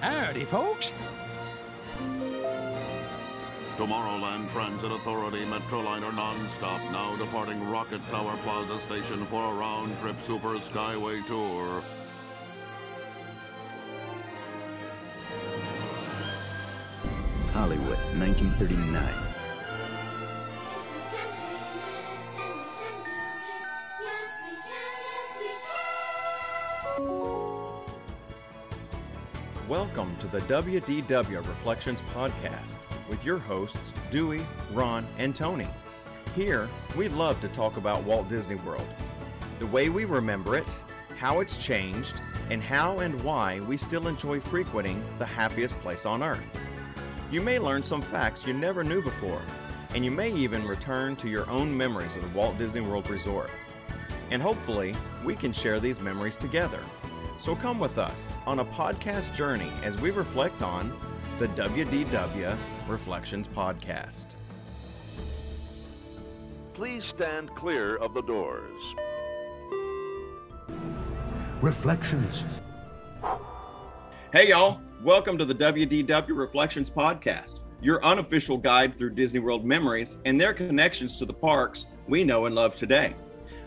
Howdy, folks. Tomorrowland Transit Authority Metroliner nonstop now departing Rocket Tower Plaza Station for a round-trip Super Skyway tour. Hollywood, 1939. The WDW Reflections Podcast with your hosts, Dewey, Ron, and Tony. Here, we love to talk about Walt Disney World, the way we remember it, how it's changed, and how and why we still enjoy frequenting the happiest place on earth. You may learn some facts you never knew before, and you may even return to your own memories of the Walt Disney World Resort. And hopefully, we can share these memories together. So come with us on a podcast journey as we reflect on the WDW Reflections Podcast. Please stand clear of the doors. Reflections. Hey, y'all. Welcome to the WDW Reflections Podcast, your unofficial guide through Disney World memories and their connections to the parks we know and love today.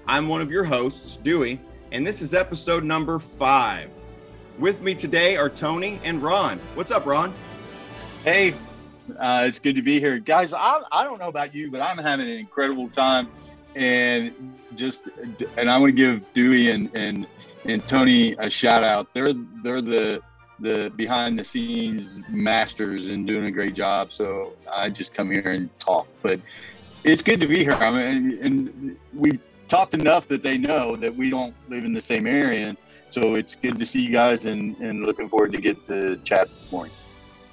I'm one of your hosts, Dewey, and this is episode number five. With me today are Tony and Ron. What's up, Ron? Hey, uh, it's good to be here, guys. I, I don't know about you, but I'm having an incredible time, and just and I want to give Dewey and and and Tony a shout out. They're they're the the behind the scenes masters and doing a great job. So I just come here and talk, but it's good to be here. I mean, and we've talked enough that they know that we don't live in the same area. And so it's good to see you guys and, and looking forward to get the chat this morning.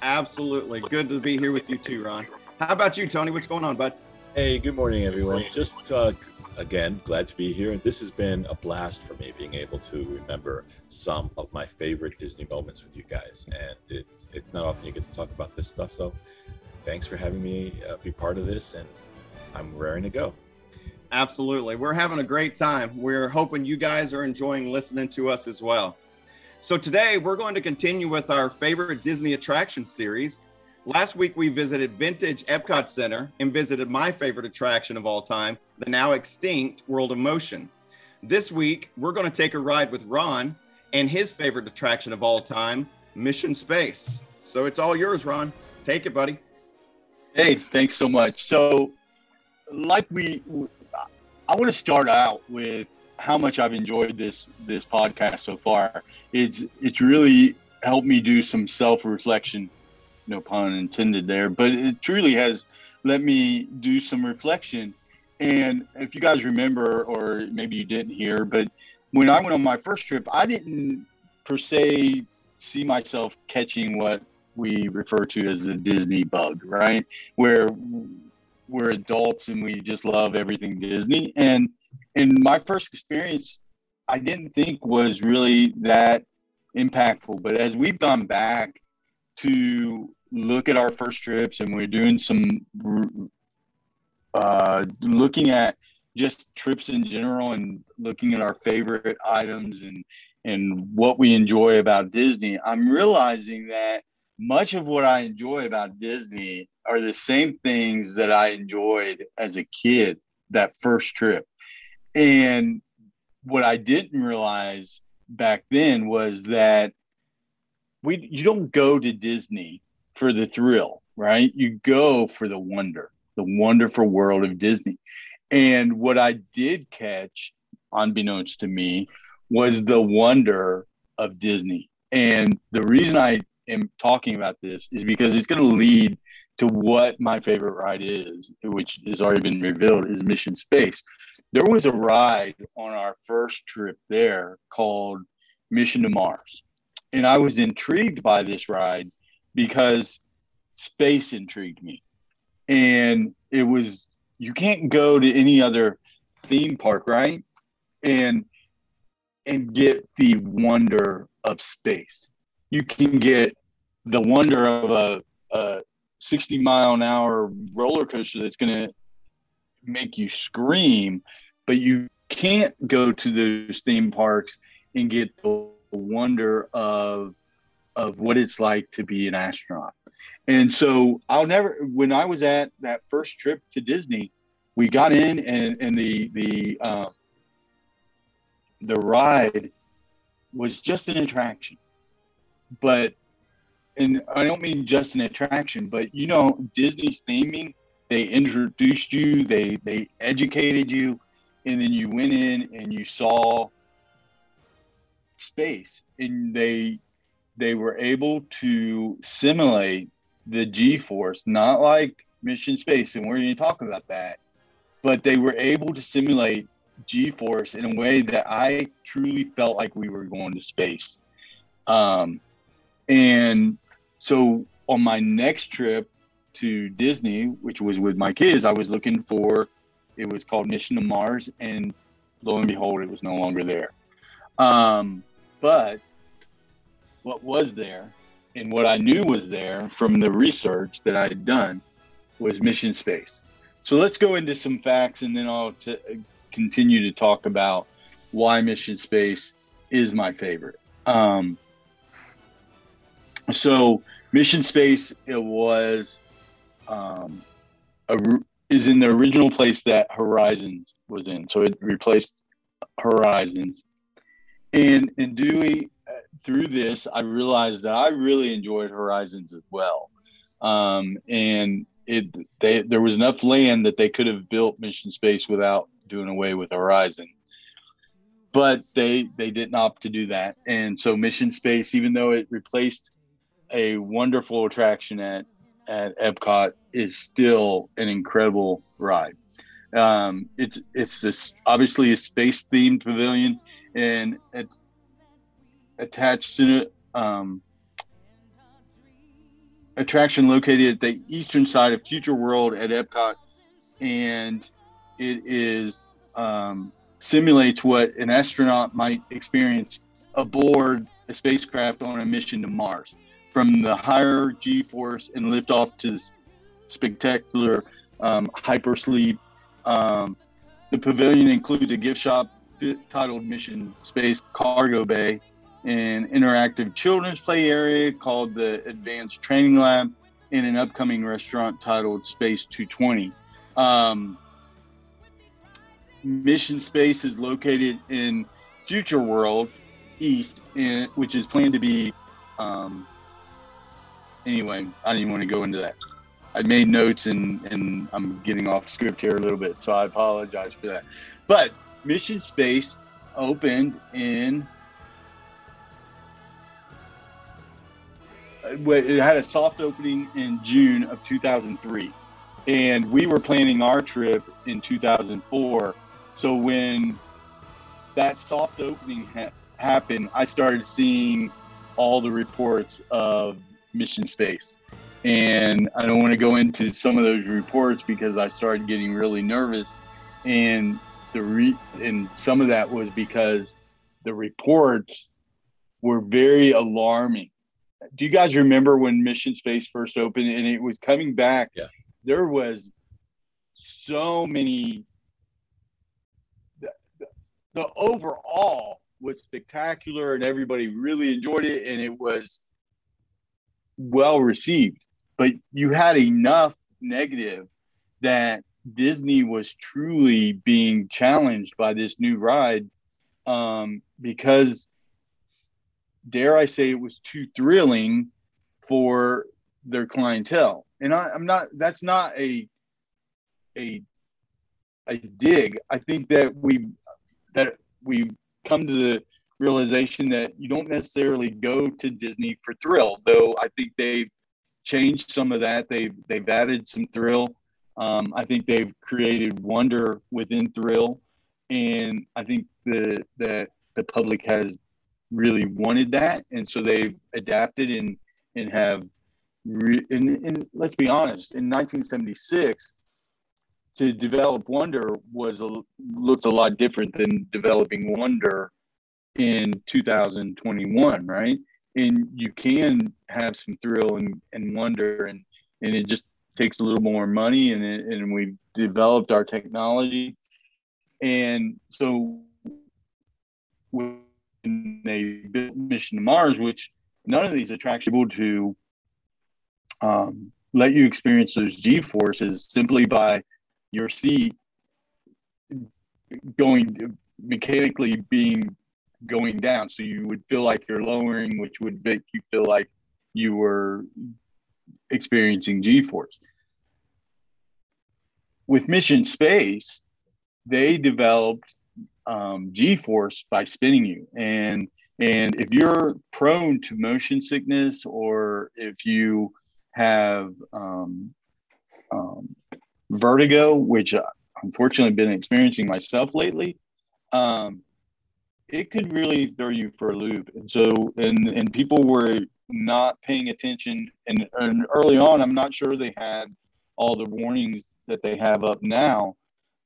Absolutely. Good to be here with you too, Ron. How about you, Tony? What's going on, bud? Hey, good morning, everyone. Just uh, again, glad to be here. And this has been a blast for me being able to remember some of my favorite Disney moments with you guys, and it's it's not often you get to talk about this stuff. So, thanks for having me uh, be part of this, and I'm raring to go. Absolutely. We're having a great time. We're hoping you guys are enjoying listening to us as well. So, today we're going to continue with our favorite Disney attraction series. Last week we visited Vintage Epcot Center and visited my favorite attraction of all time, the now extinct World of Motion. This week we're going to take a ride with Ron and his favorite attraction of all time, Mission Space. So, it's all yours, Ron. Take it, buddy. Hey, thanks so much. So, like we, I want to start out with how much I've enjoyed this this podcast so far. It's it's really helped me do some self reflection, no pun intended there, but it truly has let me do some reflection. And if you guys remember, or maybe you didn't hear, but when I went on my first trip, I didn't per se see myself catching what we refer to as the Disney bug, right? Where we're adults and we just love everything Disney. And in my first experience, I didn't think was really that impactful. But as we've gone back to look at our first trips and we're doing some uh, looking at just trips in general and looking at our favorite items and and what we enjoy about Disney, I'm realizing that much of what I enjoy about Disney are the same things that I enjoyed as a kid that first trip. And what I didn't realize back then was that we you don't go to Disney for the thrill, right? You go for the wonder, the wonderful world of Disney. And what I did catch, unbeknownst to me, was the wonder of Disney. And the reason I am talking about this is because it's going to lead to what my favorite ride is, which has already been revealed, is Mission Space. There was a ride on our first trip there called Mission to Mars. And I was intrigued by this ride because space intrigued me. And it was, you can't go to any other theme park, right? And and get the wonder of space. You can get the wonder of a, a 60 mile an hour roller coaster that's going to make you scream, but you can't go to those theme parks and get the wonder of of what it's like to be an astronaut. And so I'll never when I was at that first trip to Disney, we got in and and the the um, the ride was just an attraction. But and I don't mean just an attraction, but you know, Disney's theming, they introduced you, they they educated you, and then you went in and you saw space and they they were able to simulate the g-force not like mission space and we're going to talk about that but they were able to simulate g-force in a way that i truly felt like we were going to space. Um, and so on my next trip to disney which was with my kids i was looking for it was called mission to mars and lo and behold it was no longer there um, but what was there and what I knew was there from the research that I had done was mission space. So let's go into some facts and then I'll t- continue to talk about why mission space is my favorite. Um, so mission space it was um, a, is in the original place that Horizons was in. So it replaced Horizons and and Dewey, uh, through this, I realized that I really enjoyed Horizons as well. Um, and it they, there was enough land that they could have built Mission Space without doing away with Horizon. But they they didn't opt to do that, and so Mission Space, even though it replaced a wonderful attraction at at Epcot, is still an incredible ride. Um, it's it's this obviously a space themed pavilion and it's attached to um, attraction located at the eastern side of Future World at Epcot, and it is um, simulates what an astronaut might experience aboard a spacecraft on a mission to Mars. From the higher G-force and liftoff to the spectacular um, hypersleep. Um, the pavilion includes a gift shop, titled Mission Space Cargo Bay, an interactive children's play area called the Advanced Training Lab, and an upcoming restaurant titled Space 220. Um, Mission Space is located in Future World East, in, which is planned to be. Um, anyway, I didn't want to go into that. I made notes and, and I'm getting off script here a little bit, so I apologize for that. But Mission Space opened in it had a soft opening in June of 2003 and we were planning our trip in 2004 so when that soft opening ha- happened I started seeing all the reports of mission space and I don't want to go into some of those reports because I started getting really nervous and the re- and some of that was because the reports were very alarming. Do you guys remember when Mission Space first opened and it was coming back? Yeah. There was so many the, the, the overall was spectacular and everybody really enjoyed it and it was well received. But you had enough negative that Disney was truly being challenged by this new ride um, because, dare I say, it was too thrilling for their clientele. And I, I'm not. That's not a a a dig. I think that we that we've come to the realization that you don't necessarily go to Disney for thrill, though I think they've changed some of that. They've they've added some thrill. Um, I think they've created wonder within Thrill, and I think the that the public has really wanted that, and so they've adapted and and have. Re- and, and let's be honest, in 1976, to develop wonder was a, looks a lot different than developing wonder in 2021, right? And you can have some thrill and, and wonder, and and it just takes a little more money and, and we've developed our technology. And so when they built Mission to Mars, which none of these attractions able to um, let you experience those G forces simply by your seat going mechanically being going down. So you would feel like you're lowering, which would make you feel like you were experiencing G force. With Mission Space, they developed um, G force by spinning you. And and if you're prone to motion sickness or if you have um, um, vertigo, which I unfortunately been experiencing myself lately, um, it could really throw you for a loop. And so, and and people were not paying attention. And, and early on, I'm not sure they had all the warnings that they have up now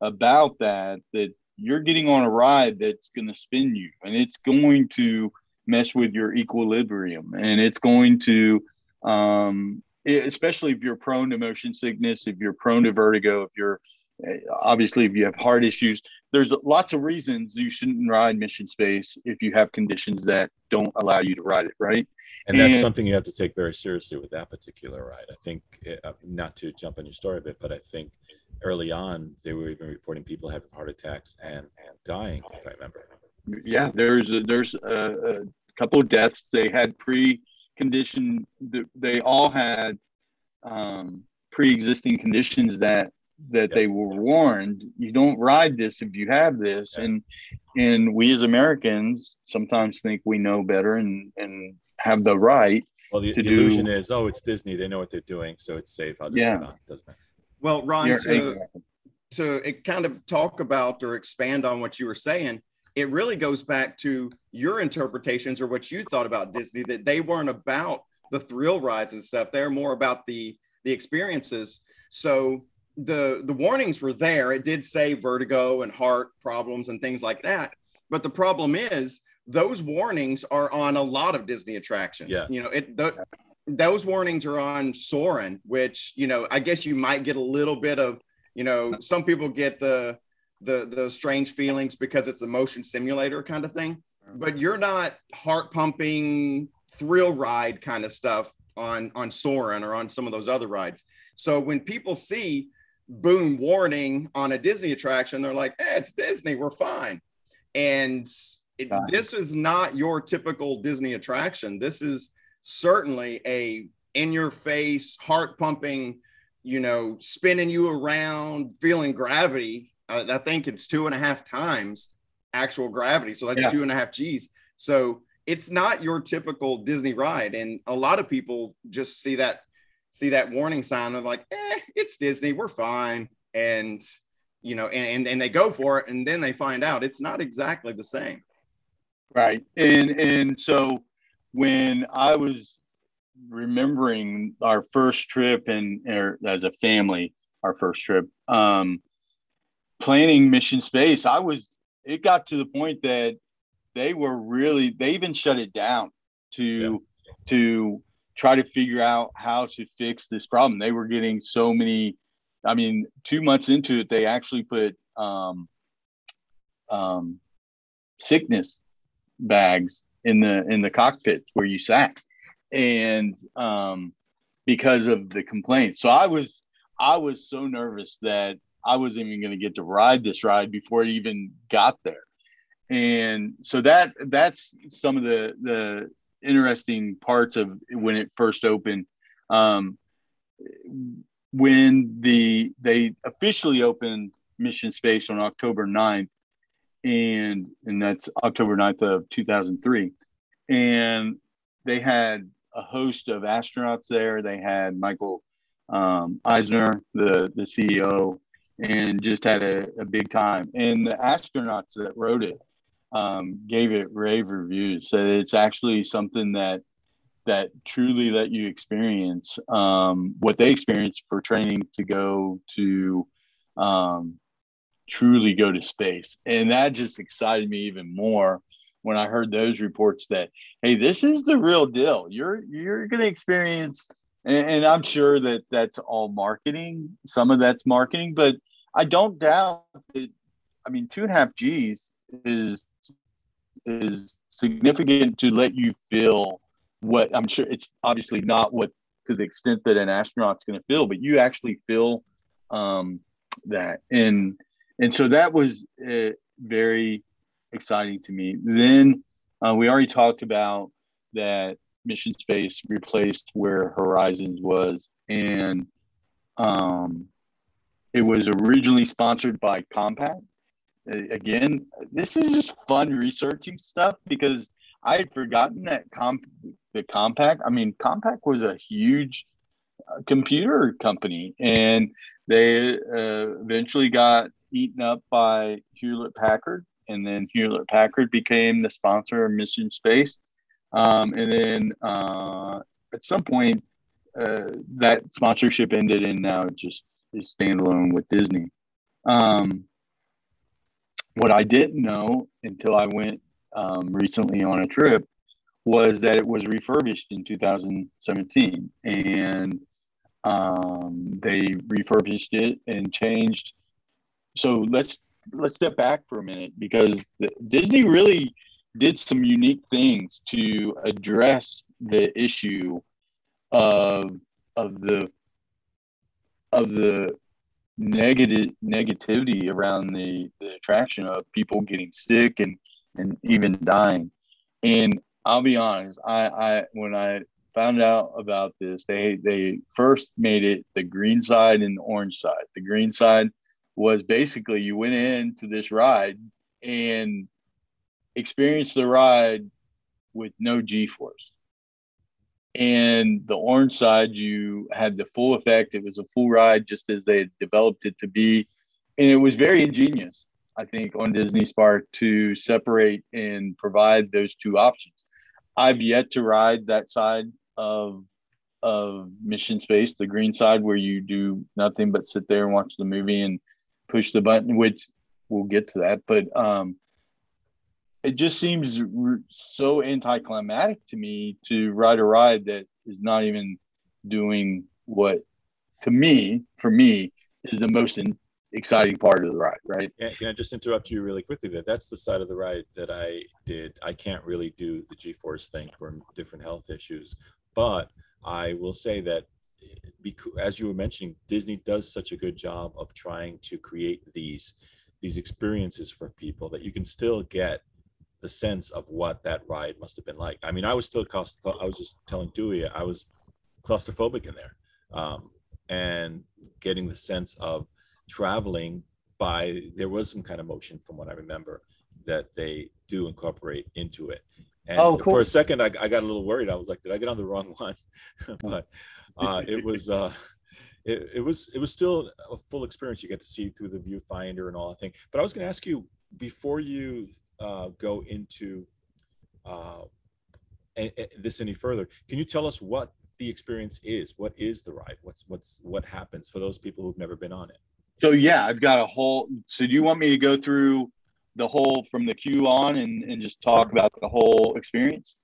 about that. That you're getting on a ride that's going to spin you, and it's going to mess with your equilibrium, and it's going to um, especially if you're prone to motion sickness, if you're prone to vertigo, if you're obviously if you have heart issues, there's lots of reasons you shouldn't ride mission space if you have conditions that don't allow you to ride it, right? And that's and, something you have to take very seriously with that particular ride. I think, uh, not to jump on your story a bit, but I think early on they were even reporting people having heart attacks and, and dying, if I remember. Yeah, there's a, there's a, a couple of deaths. They had pre condition they all had um, pre-existing conditions that that they were warned you don't ride this if you have this. And and we as americans sometimes think we know better and and have the right well the, the do, illusion is oh it's disney. They know what they're doing so it's safe. I'll just yeah. doesn't matter. Well ron to, to it kind of talk about or expand on what you were saying it really goes back to your interpretations or what you thought about Disney that they weren't about the thrill rides and stuff. They're more about the the experiences. So the the warnings were there. It did say vertigo and heart problems and things like that. But the problem is those warnings are on a lot of Disney attractions. Yeah. You know, it the, those warnings are on Soarin', which you know, I guess you might get a little bit of, you know, some people get the the the strange feelings because it's a motion simulator kind of thing. But you're not heart pumping thrill ride kind of stuff on on Soarin' or on some of those other rides. So when people see boom warning on a Disney attraction, they're like, eh, it's Disney, we're fine. And it, this is not your typical Disney attraction. This is certainly a in your face, heart pumping, you know, spinning you around, feeling gravity uh, I think it's two and a half times actual gravity. So that's yeah. two and a half G's. So it's not your typical Disney ride. And a lot of people just see that see that warning sign and like, eh, it's Disney, we're fine. And you know, and, and, and they go for it and then they find out it's not exactly the same. Right. And and so when I was remembering our first trip and er, as a family, our first trip, um, planning mission space i was it got to the point that they were really they even shut it down to yeah. to try to figure out how to fix this problem. They were getting so many i mean two months into it they actually put um, um, sickness bags in the in the cockpit where you sat. And um, because of the complaints so i was i was so nervous that I wasn't even going to get to ride this ride before it even got there. And so that that's some of the the interesting parts of when it first opened. Um, when the they officially opened Mission Space on October 9th, and and that's October 9th of 2003. And they had a host of astronauts there. They had Michael um, Eisner, the the CEO, and just had a, a big time. And the astronauts that rode it um, gave it rave reviews. So it's actually something that that truly let you experience um, what they experienced for training to go to um, truly go to space. And that just excited me even more when I heard those reports that hey, this is the real deal. You're you're going to experience and, and I'm sure that that's all marketing. Some of that's marketing, but I don't doubt that. I mean, two and a half G's is is significant to let you feel what I'm sure it's obviously not what to the extent that an astronaut's going to feel, but you actually feel um, that, and and so that was uh, very exciting to me. Then uh, we already talked about that mission space replaced where Horizons was, and um, it was originally sponsored by Compaq. Again, this is just fun researching stuff because I had forgotten that comp the Compaq. I mean, Compaq was a huge uh, computer company, and they uh, eventually got eaten up by Hewlett Packard, and then Hewlett Packard became the sponsor of Mission Space. Um, and then uh, at some point, uh, that sponsorship ended, and now it just is standalone with Disney. Um, what I didn't know until I went um, recently on a trip was that it was refurbished in 2017 and um, they refurbished it and changed. So let's let's step back for a minute because the, disney really did some unique things to address the issue of of the of the negative negativity around the, the attraction of people getting sick and and even dying. And I'll be honest, I, I when I found out about this, they they first made it the green side and the orange side. The green side was basically you went into this ride and experienced the ride with no G force. And the orange side, you had the full effect. It was a full ride, just as they developed it to be. And it was very ingenious. I think, on Disney's part to separate and provide those two options. I've yet to ride that side of of Mission Space, the green side, where you do nothing but sit there and watch the movie and push the button, which we'll get to that. But um, it just seems so anticlimactic to me to ride a ride that is not even doing what, to me, for me, is the most in, exciting part of the ride, right? Can, I just interrupt you really quickly? That that's the side of the ride that I did. I can't really do the G-force thing for different health issues, but I will say that as you were mentioning, Disney does such a good job of trying to create these these experiences for people that you can still get the sense of what that ride must have been like. I mean, I was still claustrophobic. I was just telling Dewey I was claustrophobic in there, um, and getting the sense of traveling by there was some kind of motion from what I remember that they do incorporate into it. And oh, cool. for a second, I, I, got a little worried. I was like, did I get on the wrong one? but uh, it was uh, it, it was it was still a full experience. You get to see through the viewfinder and all that thing. But I was going to ask you before you uh, go into uh, a, a, this any further. Can you tell us what the experience is? What is the ride? What's what's what happens for those people who've never been on it? So yeah, I've got a whole. So do you want me to go through the whole from the queue on and, and just talk about the whole experience?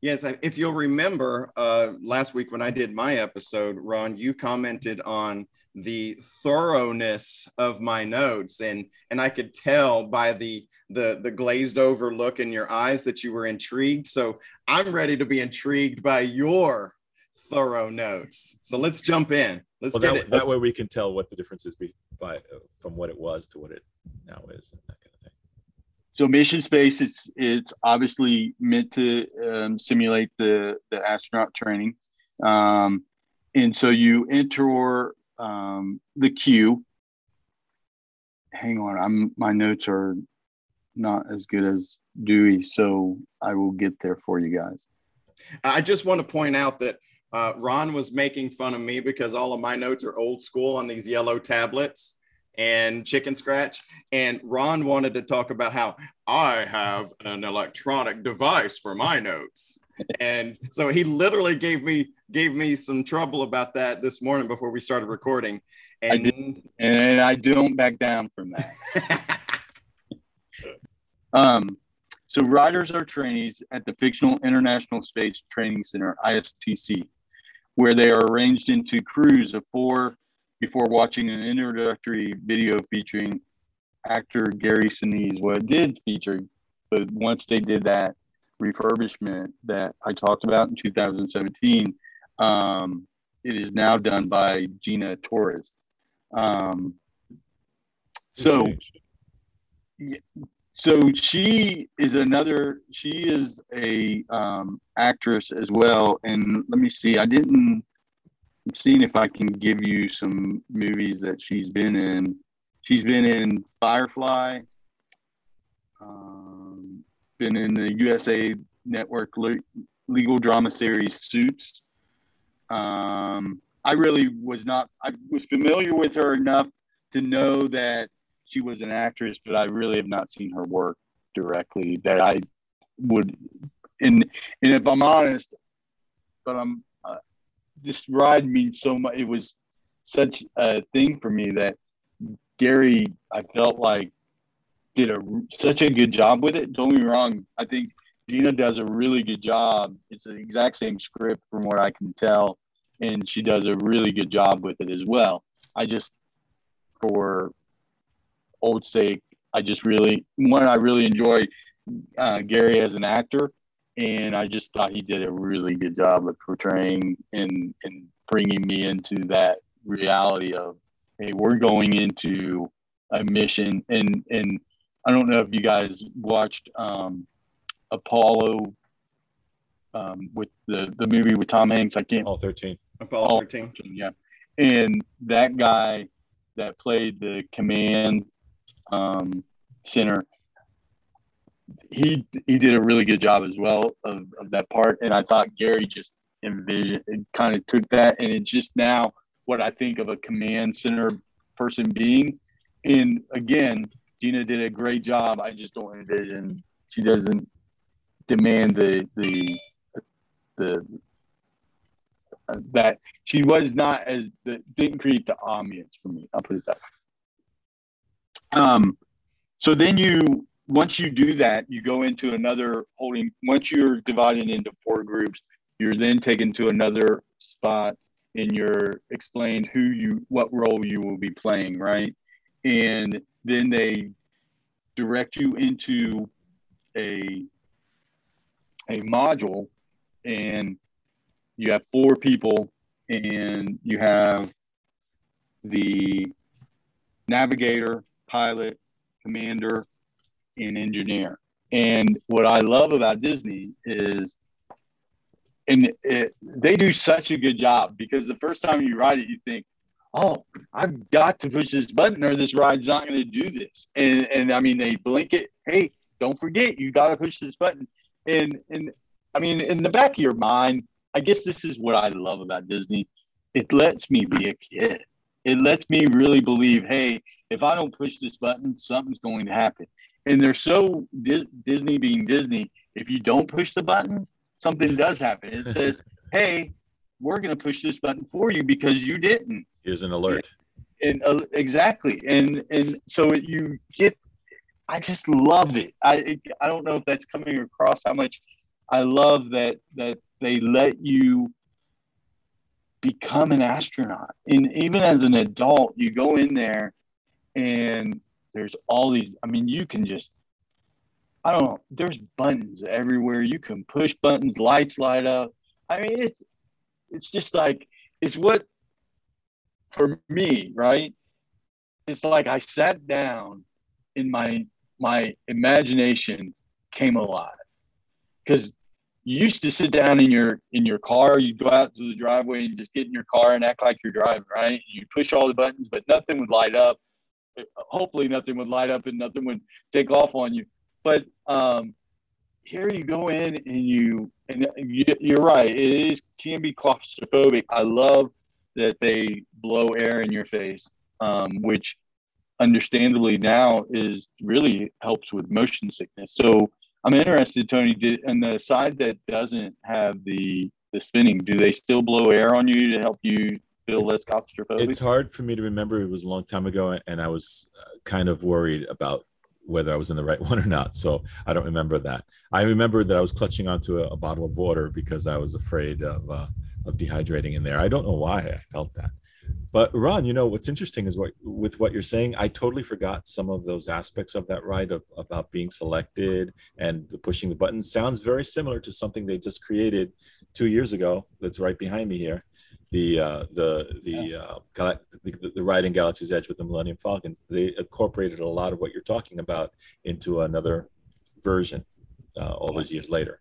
Yes, if you'll remember uh, last week when I did my episode, Ron, you commented on the thoroughness of my notes, and and I could tell by the the the glazed over look in your eyes that you were intrigued. So I'm ready to be intrigued by your thorough notes. So let's jump in. Let's well, get that, it. That way we can tell what the difference is be, by from what it was to what it now is, and that kind of thing. So mission space, it's it's obviously meant to um, simulate the the astronaut training, um, and so you enter um, the queue. Hang on, I'm my notes are not as good as Dewey, so I will get there for you guys. I just want to point out that uh, Ron was making fun of me because all of my notes are old school on these yellow tablets and chicken scratch. And Ron wanted to talk about how I have an electronic device for my notes. And so he literally gave me gave me some trouble about that this morning before we started recording. And I and I don't back down from that. um, so riders are trainees at the Fictional International Space Training Center (ISTC) where they are arranged into crews of four before watching an introductory video featuring actor Gary Sinise. Well, it did feature, but once they did that, refurbishment that I talked about in 2017. Um, it is now done by Gina Torres. Um, so, so she is another. She is a um, actress as well. And let me see. I didn't. I'm seeing if I can give you some movies that she's been in. She's been in Firefly. Um, been in the USA Network le- legal drama series Suits. Um, I really was not. I was familiar with her enough to know that she was an actress, but I really have not seen her work directly. That I would, and and if I'm honest, but I'm uh, this ride means so much. It was such a thing for me that Gary, I felt like did a such a good job with it. Don't me wrong. I think Gina does a really good job. It's the exact same script from what I can tell, and she does a really good job with it as well. I just, for old sake, I just really one I really enjoy uh, Gary as an actor, and I just thought he did a really good job of portraying and and bringing me into that reality of hey, we're going into a mission, and and I don't know if you guys watched um, Apollo um, with the the movie with Tom Hanks. I can't. All 13. Apollo 13. Yeah, and that guy that played the command um, center, he he did a really good job as well of, of that part. And I thought Gary just envisioned, kind of took that, and it's just now what I think of a command center person being. And again, Gina did a great job. I just don't envision she doesn't demand the the the uh, that she was not as the didn't create the ambiance for me. I'll put it that way. Um, so then you once you do that, you go into another holding. Once you're divided into four groups, you're then taken to another spot, and you're explained who you what role you will be playing, right? And then they direct you into a a module and you have four people and you have the navigator pilot commander and engineer. And what i love about disney is and it, they do such a good job because the first time you ride it you think oh i've got to push this button or this ride's not going to do this and and i mean they blink it hey don't forget you got to push this button and and I mean, in the back of your mind, I guess this is what I love about Disney. It lets me be a kid. It lets me really believe, hey, if I don't push this button, something's going to happen. And they're so Disney being Disney. If you don't push the button, something does happen. It says, hey, we're going to push this button for you because you didn't. Here's an alert. And, and uh, exactly, and and so it, you get I just love it. I I don't know if that's coming across how much I love that that they let you become an astronaut. And even as an adult, you go in there and there's all these I mean you can just I don't know, there's buttons everywhere. You can push buttons, lights light up. I mean it's it's just like it's what for me, right? It's like I sat down in my my imagination came alive. Because you used to sit down in your in your car you'd go out to the driveway and just get in your car and act like you're driving right? You push all the buttons but nothing would light up. Hopefully nothing would light up and nothing would take off on you. But um here you go in and you and you, you're right it is can be claustrophobic. I love that they blow air in your face um, which understandably now is really helps with motion sickness. So I'm interested, Tony, did, and the side that doesn't have the the spinning, do they still blow air on you to help you feel it's, less claustrophobic? It's hard for me to remember. It was a long time ago, and I was uh, kind of worried about whether I was in the right one or not. So I don't remember that. I remember that I was clutching onto a, a bottle of water because I was afraid of uh, of dehydrating in there. I don't know why I felt that. But Ron, you know what's interesting is what with what you're saying. I totally forgot some of those aspects of that ride of, about being selected and the pushing the buttons. Sounds very similar to something they just created two years ago. That's right behind me here. The uh, the the, yeah. uh, the the ride in Galaxy's Edge with the Millennium Falcons. They incorporated a lot of what you're talking about into another version uh, all those years later.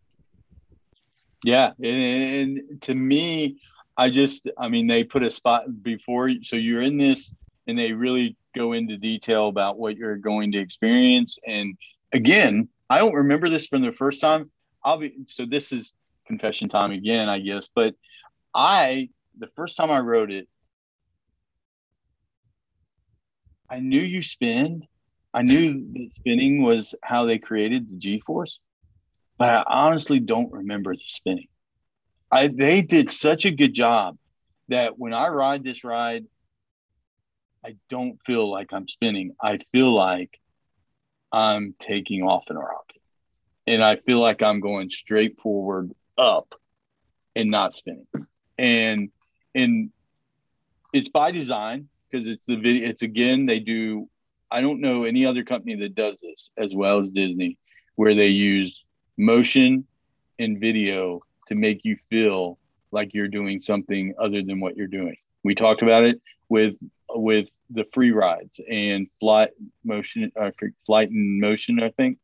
Yeah, and, and to me, I just, I mean, they put a spot before, so you're in this, and they really go into detail about what you're going to experience. And again, I don't remember this from the first time. I'll be so this is confession time again, I guess. But I, the first time I rode it, I knew you spin. I knew that spinning was how they created the G force, but I honestly don't remember the spinning. I they did such a good job that when I ride this ride, I don't feel like I'm spinning. I feel like I'm taking off in a rocket. And I feel like I'm going straight forward up and not spinning. And and it's by design because it's the video it's again they do I don't know any other company that does this as well as Disney where they use motion and video to make you feel like you're doing something other than what you're doing. We talked about it with with the free rides and flight motion, uh, flight and motion, I think,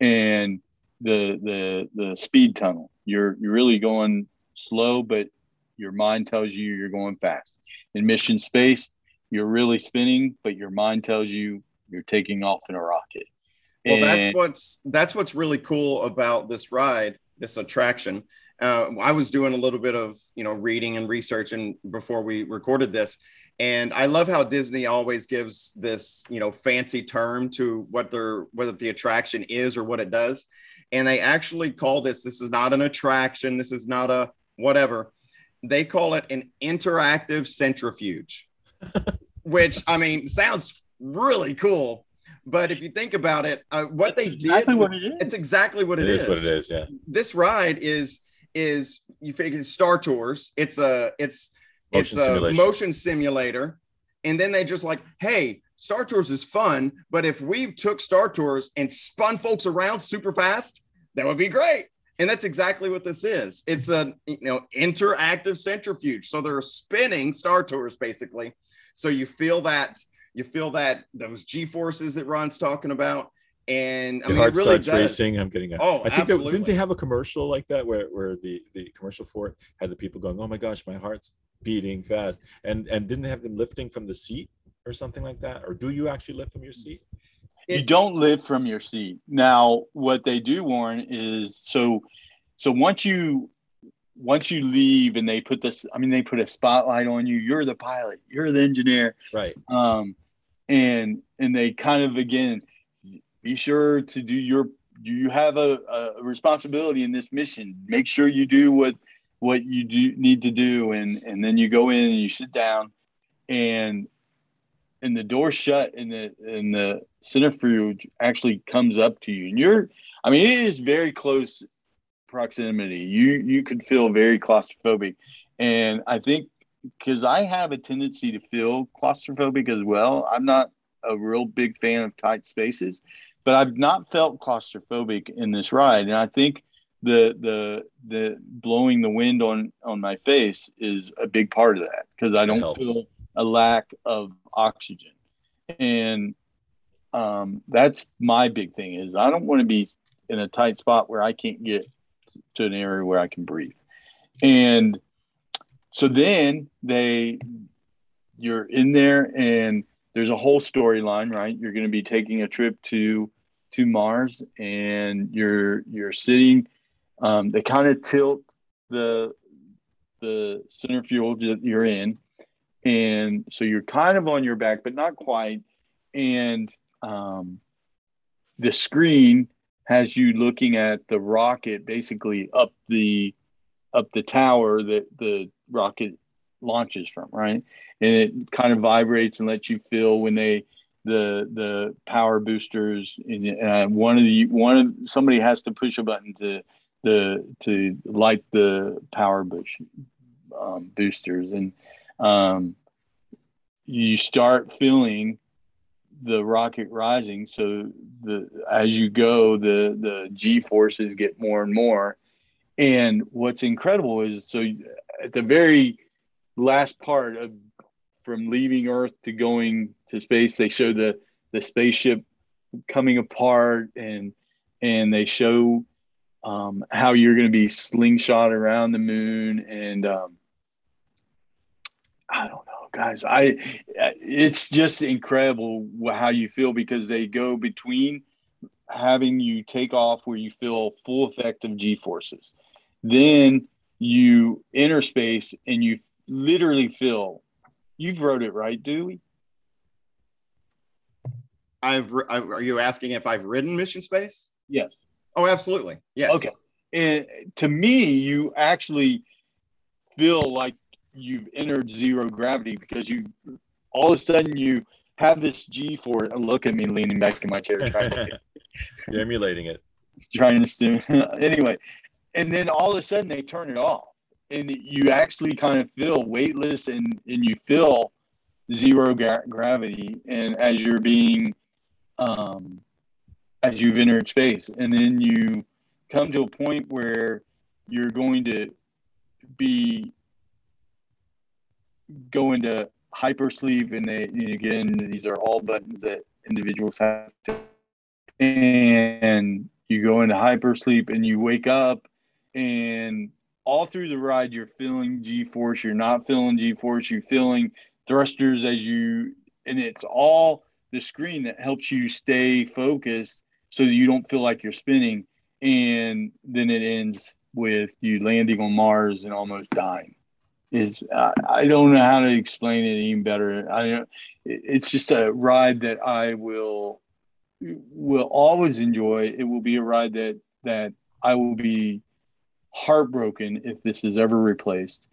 and the the the speed tunnel. You're you're really going slow, but your mind tells you you're going fast. In mission space, you're really spinning, but your mind tells you you're taking off in a rocket. Well, and, that's what's that's what's really cool about this ride, this attraction, uh, I was doing a little bit of you know reading and research, and before we recorded this, and I love how Disney always gives this you know fancy term to what their whether the attraction is or what it does, and they actually call this this is not an attraction, this is not a whatever, they call it an interactive centrifuge, which I mean sounds really cool. But if you think about it, uh, what That's they exactly did, what it is. it's exactly what it, it is. is. What it is, yeah. This ride is is you figure Star Tours. It's a it's motion it's a simulation. motion simulator, and then they just like, hey, Star Tours is fun, but if we took Star Tours and spun folks around super fast, that would be great. And that's exactly what this is. It's a you know interactive centrifuge. So they're spinning Star Tours basically. So you feel that you feel that those G forces that Ron's talking about, and I Your mean, heart really starts does. racing. I'm getting. A, oh, I think absolutely. didn't they have a commercial like that where where the the commercial for it had the people going, "Oh my gosh, my heart's beating fast," and and didn't they have them lifting from the seat or something like that? Or do you actually lift from your seat? You don't live from your seat. Now, what they do, Warren, is so so once you once you leave and they put this, I mean, they put a spotlight on you. You're the pilot. You're the engineer. Right. Um, and and they kind of again be sure to do your you have a, a responsibility in this mission make sure you do what what you do need to do and and then you go in and you sit down and and the door shut and the and the centrifuge actually comes up to you. And you're i mean it is very close proximity. You you could feel very claustrophobic. And i think because i have a tendency to feel claustrophobic as well. I'm not a real big fan of tight spaces but I've not felt claustrophobic in this ride, and I think the the the blowing the wind on on my face is a big part of that because I don't feel a lack of oxygen, and um, that's my big thing is I don't want to be in a tight spot where I can't get to an area where I can breathe, and so then they you're in there and there's a whole storyline right you're going to be taking a trip to to Mars and you're you're sitting. Um, they kind of tilt the the centrifuge that you're in, and so you're kind of on your back, but not quite. And um, the screen has you looking at the rocket basically up the up the tower that the rocket launches from, right? And it kind of vibrates and lets you feel when they the the power boosters and uh, one of the one of somebody has to push a button to the to light the power boost, um, boosters and um, you start feeling the rocket rising. So the as you go, the the G forces get more and more. And what's incredible is so at the very last part of from leaving Earth to going to space, they show the the spaceship coming apart and and they show um, how you're going to be slingshot around the moon and um, I don't know, guys. I it's just incredible how you feel because they go between having you take off where you feel full effect of G forces, then you enter space and you literally feel. You've rode it right, Dewey. I've, I've. Are you asking if I've ridden Mission Space? Yes. Oh, absolutely. Yes. Okay. And to me, you actually feel like you've entered zero gravity because you all of a sudden you have this G for it. Look at me leaning back in my chair. You're emulating it. Trying to sim. anyway, and then all of a sudden they turn it off, and you actually kind of feel weightless, and and you feel zero gra- gravity, and as you're being, um, as you've entered space, and then you come to a point where you're going to be go into hypersleep and they and again these are all buttons that individuals have to and you go into hypersleep and you wake up and all through the ride you're feeling g-force you're not feeling g-force you're feeling thrusters as you and it's all the screen that helps you stay focused so that you don't feel like you're spinning and then it ends with you landing on mars and almost dying is uh, I don't know how to explain it even better. I know it's just a ride that I will will always enjoy. It will be a ride that that I will be heartbroken if this is ever replaced,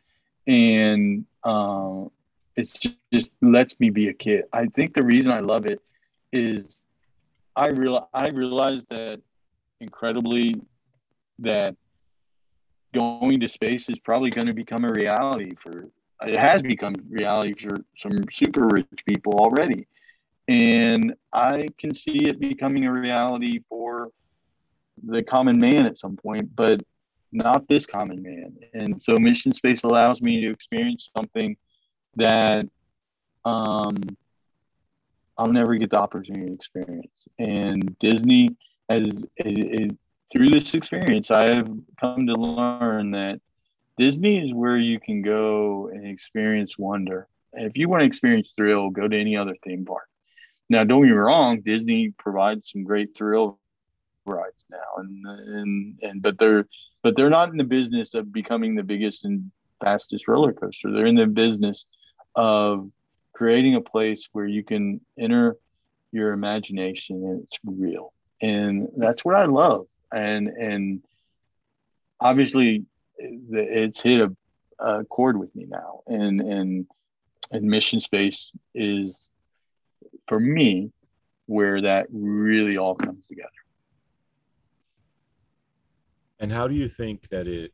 and uh, it's just, just lets me be a kid. I think the reason I love it is I real I realize that incredibly that going to space is probably going to become a reality for it has become reality for some super rich people already. And i can see it becoming a reality for the common man at some point but not this common man. And so mission space allows me to experience something that um i'll never get the opportunity to experience. And disney has it, it, through this experience, I have come to learn that Disney is where you can go and experience wonder. If you want to experience thrill, go to any other theme park. Now, don't get me wrong, Disney provides some great thrill rides now, and and and but they're but they're not in the business of becoming the biggest and fastest roller coaster. They're in the business of creating a place where you can enter your imagination and it's real, and that's what I love and and obviously it's hit a, a chord with me now. And and and mission space is for me where that really all comes together. And how do you think that it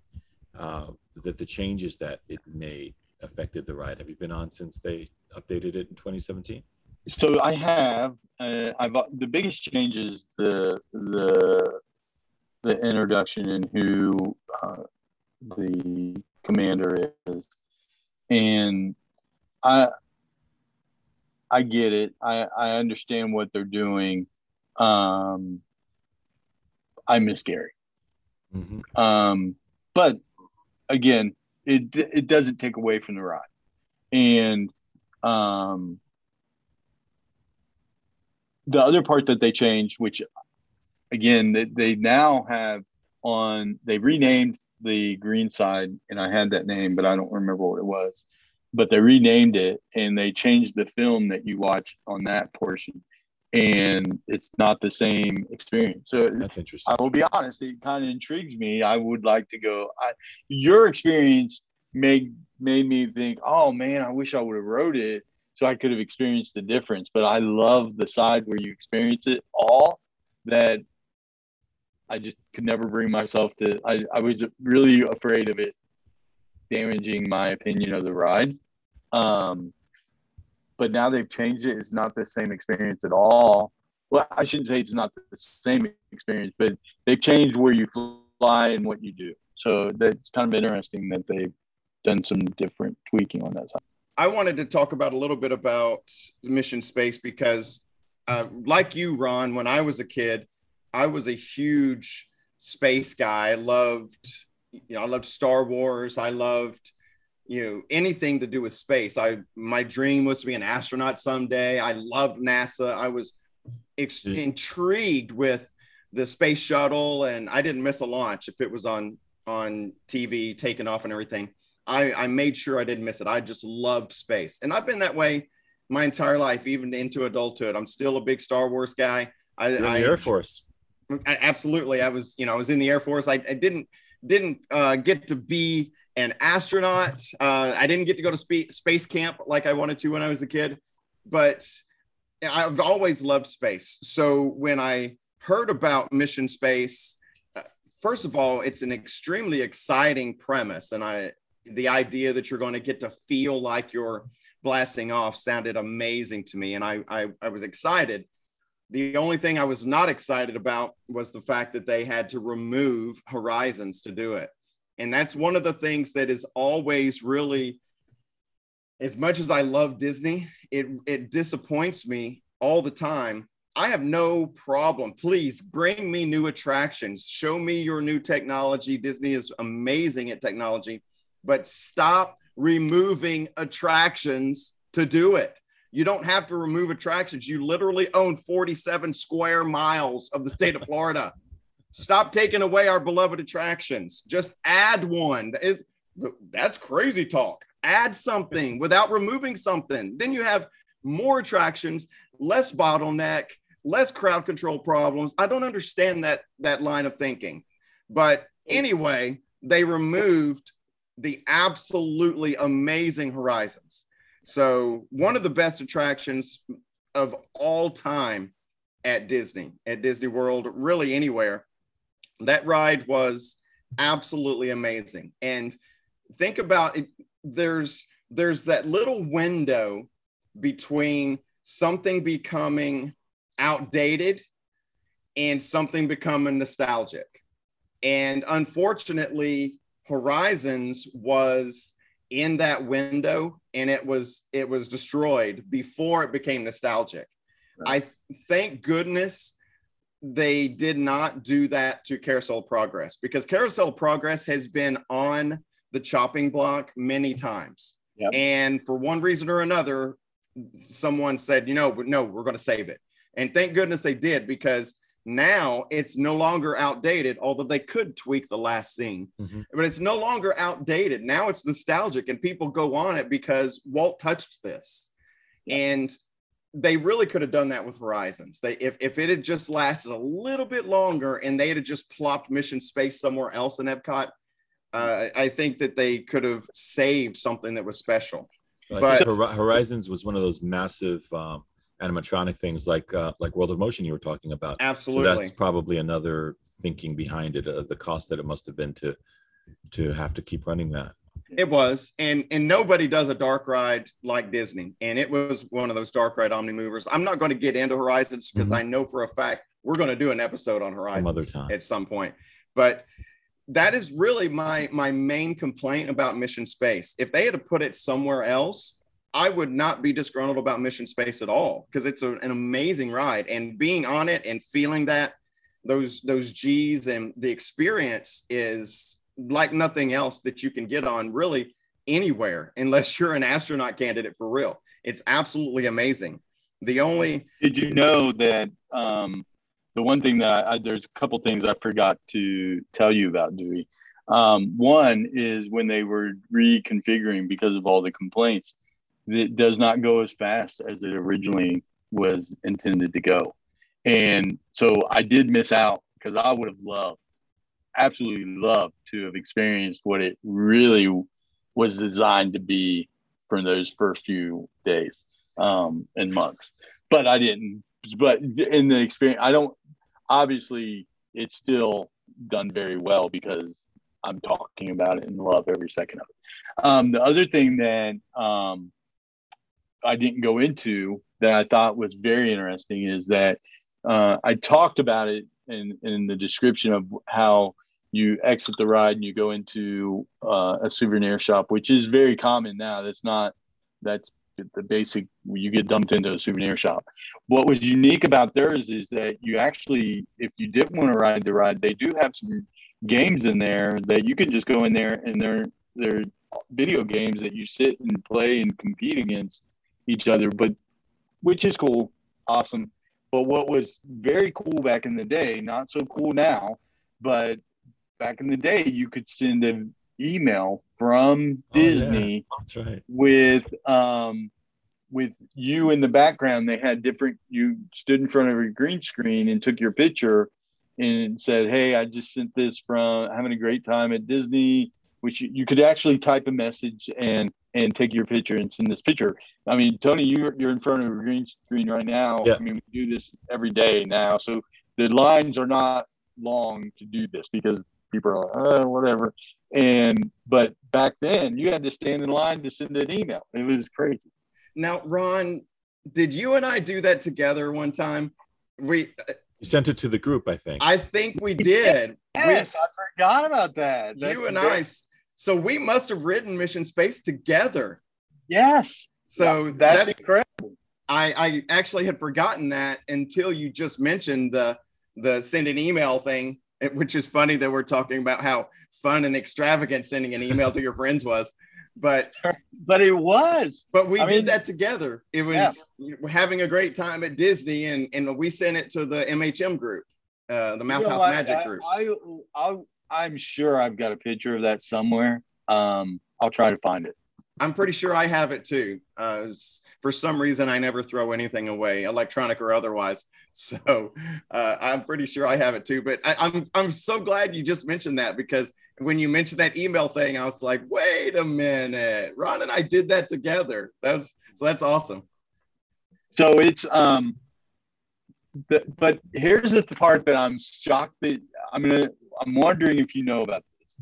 uh, that the changes that it made affected the ride? Have you been on since they updated it in 2017 so i have uh, i've the biggest change is the the the introduction and who uh, the commander is, and I I get it. I I understand what they're doing. Um, I miss Gary. Mm-hmm. Um, but again, it it doesn't take away from the ride, and um, the other part that they changed, which again, they, they now have on, they renamed the green side, and I had that name, but I don't remember what it was. But they renamed it and they changed the film that you watch on that portion. And it's not the same experience. So that's interesting. I will be honest, it kind of intrigues me. I would like to go. I, your experience made made me think, oh man, I wish I would have rode it so I could have experienced the difference. But I love the side where you experience it all that I just could never bring myself to. I, I was really afraid of it damaging my opinion of the ride. Um, but now they've changed it. It's not the same experience at all. Well, I shouldn't say it's not the same experience, but they've changed where you fly and what you do. So that's kind of interesting that they've done some different tweaking on that side. I wanted to talk about a little bit about the mission space because, uh, like you, Ron, when I was a kid, I was a huge space guy. I loved, you know, I loved Star Wars. I loved you know anything to do with space. I my dream was to be an astronaut someday. I loved nasa. I was ex- mm. intrigued with the space shuttle and i didn't miss a launch if it was on on tv taken off and everything. I i made sure i didn't miss it. I just loved space. And i've been that way my entire life even into adulthood. I'm still a big star wars guy. I, You're in the air force. I, absolutely i was you know i was in the air force i, I didn't didn't uh, get to be an astronaut. Uh, I didn't get to go to spe- space camp like I wanted to when I was a kid, but I've always loved space. So when I heard about mission space, uh, first of all, it's an extremely exciting premise, and I the idea that you're going to get to feel like you're blasting off sounded amazing to me, and I, I, I was excited. The only thing I was not excited about was the fact that they had to remove Horizons to do it. And that's one of the things that is always really, as much as I love Disney, it, it disappoints me all the time. I have no problem. Please bring me new attractions. Show me your new technology. Disney is amazing at technology, but stop removing attractions to do it. You don't have to remove attractions. You literally own 47 square miles of the state of Florida. Stop taking away our beloved attractions. Just add one. That is that's crazy talk. Add something without removing something. Then you have more attractions, less bottleneck, less crowd control problems. I don't understand that that line of thinking. But anyway, they removed the absolutely amazing Horizons. So, one of the best attractions of all time at Disney, at Disney World, really anywhere that ride was absolutely amazing. And think about it, there's there's that little window between something becoming outdated and something becoming nostalgic. And unfortunately, Horizons was in that window and it was it was destroyed before it became nostalgic. Right. I thank goodness they did not do that to Carousel Progress because Carousel Progress has been on the chopping block many times. Yep. And for one reason or another, someone said, you know, no, we're going to save it. And thank goodness they did because now it's no longer outdated, although they could tweak the last scene, mm-hmm. but it's no longer outdated. Now it's nostalgic and people go on it because Walt touched this. Yep. And they really could have done that with Horizons. They if, if it had just lasted a little bit longer and they had just plopped mission space somewhere else in Epcot, uh, I think that they could have saved something that was special. but Horizons was one of those massive um, animatronic things like uh, like World of Motion you were talking about. Absolutely. So that's probably another thinking behind it, uh, the cost that it must have been to to have to keep running that. It was, and and nobody does a dark ride like Disney, and it was one of those dark ride omni movers. I'm not going to get into Horizons because mm-hmm. I know for a fact we're going to do an episode on Horizons some at some point. But that is really my my main complaint about Mission Space. If they had to put it somewhere else, I would not be disgruntled about Mission Space at all because it's a, an amazing ride, and being on it and feeling that those those G's and the experience is like nothing else that you can get on really anywhere unless you're an astronaut candidate for real. It's absolutely amazing. The only did you know that um, the one thing that I, there's a couple things I forgot to tell you about Dewey. Um, one is when they were reconfiguring because of all the complaints, it does not go as fast as it originally was intended to go. And so I did miss out because I would have loved absolutely loved to have experienced what it really was designed to be for those first few days um, and months. But I didn't. But in the experience, I don't. Obviously, it's still done very well because I'm talking about it and love every second of it. Um, the other thing that um, I didn't go into that I thought was very interesting is that uh, I talked about it in in the description of how you exit the ride and you go into uh, a souvenir shop, which is very common now. That's not that's the basic. You get dumped into a souvenir shop. What was unique about theirs is that you actually, if you didn't want to ride the ride, they do have some games in there that you can just go in there and they're they're video games that you sit and play and compete against each other. But which is cool, awesome. But what was very cool back in the day, not so cool now, but back in the day, you could send an email from Disney. Oh, yeah. That's right. With um, with you in the background, they had different. You stood in front of a green screen and took your picture, and said, "Hey, I just sent this from having a great time at Disney." Which you, you could actually type a message and and take your picture and send this picture. I mean, Tony, you're you're in front of a green screen right now. Yeah. I mean, we do this every day now, so the lines are not long to do this because people are like, oh, whatever. And but back then, you had to stand in line to send an email. It was crazy. Now, Ron, did you and I do that together one time? We, You sent it to the group, I think. I think we did. Yes, I forgot about that. We, That's you and very- I. So we must have written Mission Space together. Yes. So that's, that's, incredible. I, I actually had forgotten that until you just mentioned the the send an email thing, which is funny that we're talking about how fun and extravagant sending an email to your friends was. But But it was. but we I did mean- that together. It was having a great time at Disney, and and we sent it to the MHM group, uh, the Mouse You know House what? Magic I, group. I, I, I'm sure I've got a picture of that somewhere. Um, I'll try to find it. I'm pretty sure I have it too. Uh, for some reason, I never throw anything away, electronic or otherwise. So uh, I'm pretty sure I have it too. But I, I'm I'm so glad you just mentioned that because when you mentioned that email thing, I was like, wait a minute, Ron and I did that together. That's so that's awesome. So it's um, the, but here's the part that I'm shocked that I'm gonna. I'm wondering if you know about this.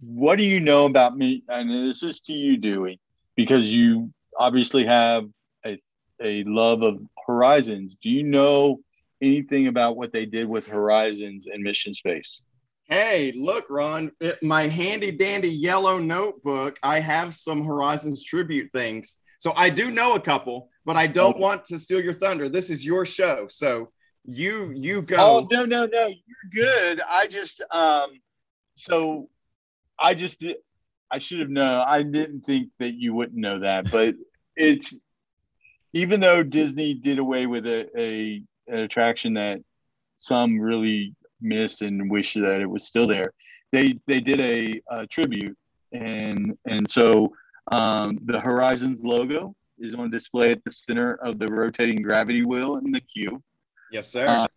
What do you know about me? And this is to you, Dewey, because you obviously have a a love of Horizons. Do you know anything about what they did with Horizons and Mission Space? Hey, look, Ron, it- my handy dandy yellow notebook. I have some Horizons tribute things. So I do know a couple, but I don't Okay. want to steal your thunder. This is your show. So you you go. Oh no no no, you're good. I just um, so I just. I should have known. I didn't think that you wouldn't know that, but it's even though Disney did away with a, a an attraction that some really miss and wish that it was still there. They they did a, a tribute, and and so um, the Horizons logo is on display at the center of the rotating gravity wheel in the queue. Yes, sir. Uh,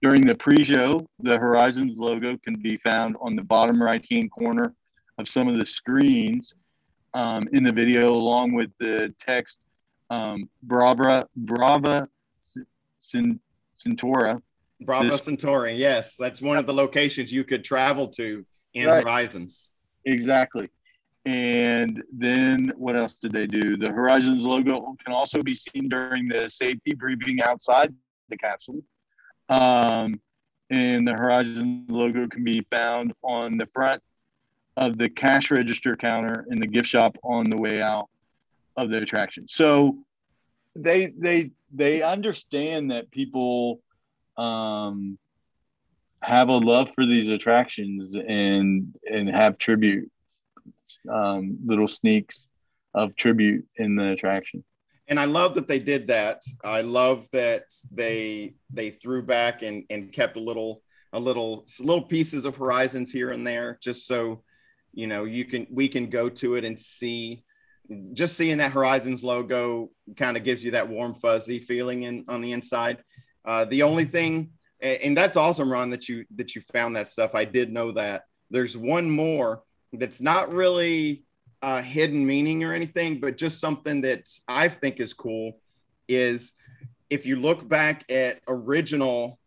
During the pre-show, the Horizons logo can be found on the bottom right-hand corner of some of the screens um, in the video, along with the text um, "Brava Brava Centaura." Bravo this- Centauri. Yes, that's one of the locations you could travel to in Right. Horizons. Exactly. And then what else did they do? The Horizons logo can also be seen during the safety briefing outside the capsule. Um, and the Horizon logo can be found on the front of the cash register counter in the gift shop on the way out of the attraction. So they they they understand that people um, have a love for these attractions and and have tribute um, little sneaks of tribute in the attraction. And I love that they did that. I love that they they threw back and and kept a little a little little pieces of Horizons here and there, just so you know you can we can go to it and see. Just seeing that Horizons logo kind of gives you that warm fuzzy feeling in on the inside. Uh, the only thing, and that's awesome, Ron, that you that you found that stuff. I did know that. There's one more that's not really uh, hidden meaning or anything, but just something that I think is cool is if you look back at original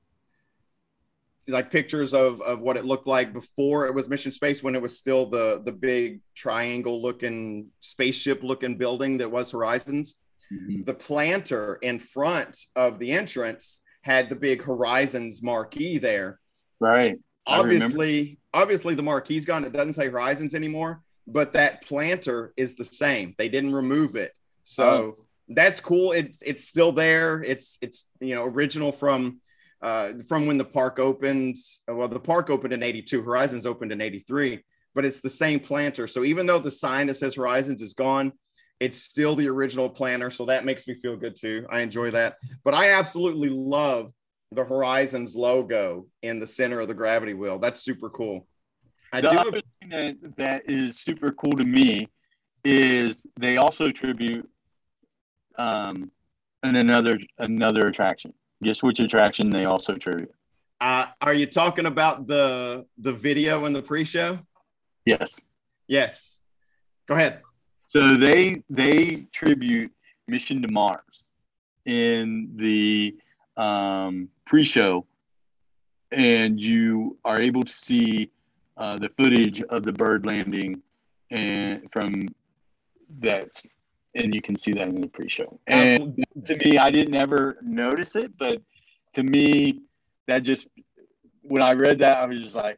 like pictures of, of what it looked like before it was mission space when it was still the the big triangle looking spaceship looking building that was horizons Mhm. the planter in front of the entrance had the big Horizons marquee there. Right. Obviously, obviously the marquee's gone. It doesn't say Horizons anymore, but that planter is the same. They didn't remove it. So Oh. that's cool. It's it's still there. It's it's you know original from uh, from when the park opened. Well, the park opened in '82. Horizons opened in '83, but it's the same planter. So even though the sign that says Horizons is gone, it's still the original planter. So that makes me feel good too. I enjoy that. But I absolutely love the Horizons logo in the center of the gravity wheel. That's super cool. I the do. other thing that, that is super cool to me is they also tribute um and another another attraction. Guess which attraction they also tribute? Uh, are you talking about the the video in the pre-show? Yes. Yes. Go ahead. So they they tribute Mission to Mars in the um, pre-show, and you are able to see uh, the footage of the bird landing and from that, and you can see that in the pre-show. And to me, I didn't ever notice it, but to me, that just when I read that, I was just like,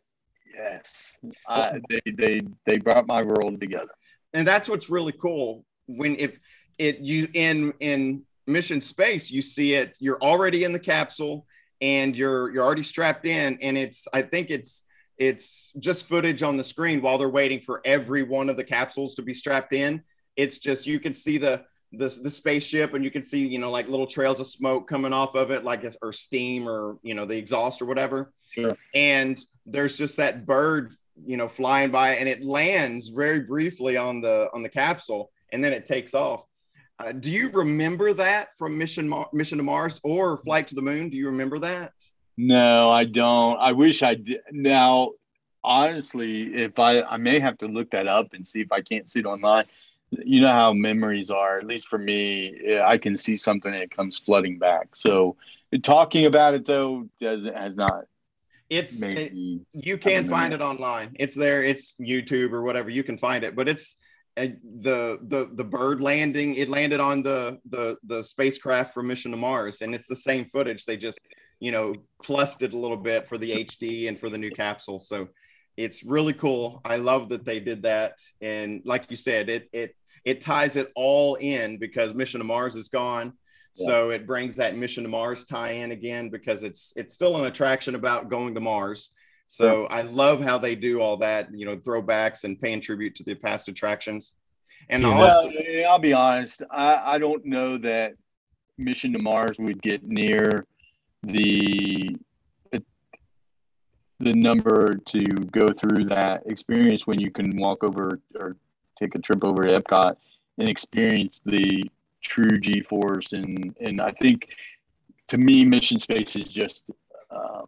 yes, I, they they they brought my world together. and that's what's really cool when if it you in in mission space you see it you're already in the capsule and you're you're already strapped in and it's i think it's it's just footage on the screen while they're waiting for every one of the capsules to be strapped in. It's just you can see the the, the spaceship and you can see you know like little trails of smoke coming off of it like or steam or you know the exhaust or whatever. Sure. and there's just that bird you know flying by and it lands very briefly on the on the capsule and then it takes off. Uh, do you remember that from mission Mar- mission to mars or flight to the moon? Do you remember that No, I don't. I wish I did. Now, honestly, if I I may have to look that up and see if I can't see it online. You know how memories are. At least for me, I can see something and it comes flooding back. So, talking about it though doesn't has not it's it- me. you can find know. it online it's there it's youtube or whatever you can find it but it's uh, the the the bird landing it landed on the the the spacecraft from mission to mars and it's the same footage they just you know plussed it a little bit for the hd and for the new capsule. So it's really cool. I love that they did that. And like you said it it it ties it all in because mission to mars is gone. So it brings that mission to mars tie in again because it's it's still an attraction about going to mars. So I love how they do all that, you know, throwbacks and paying tribute to the past attractions. And See, also, Well, I'll be honest. I, I don't know that Mission to Mars would get near the the number to go through that experience when you can walk over or take a trip over to Epcot and experience the true G-force and and I think to me Mission Space is just uh,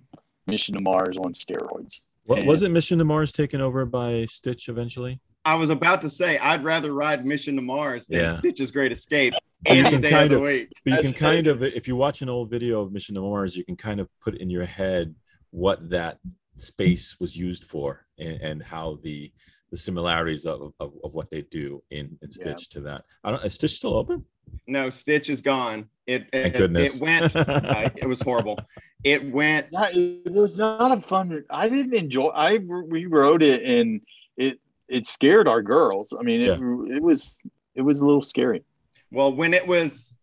Mission to Mars on steroids. What, And- wasn't Mission to Mars taken over by Stitch eventually? I was about to say, I'd rather ride Mission to Mars than Yeah. Stitch's Great Escape And you can day of kind the of- week. But you That's can very kind of, if you watch an old video of Mission to Mars, you can kind of put in your head what that space was used for and, and how the the similarities of, of, of what they do in, in Stitch to that. I don't. Is Stitch still open? No, Stitch is gone. It Thank it, goodness. it went. uh, it was horrible. It went. It was not a fun. I didn't enjoy. I we rode it and it it scared our girls. I mean, it it was it was a little scary. Well, when it was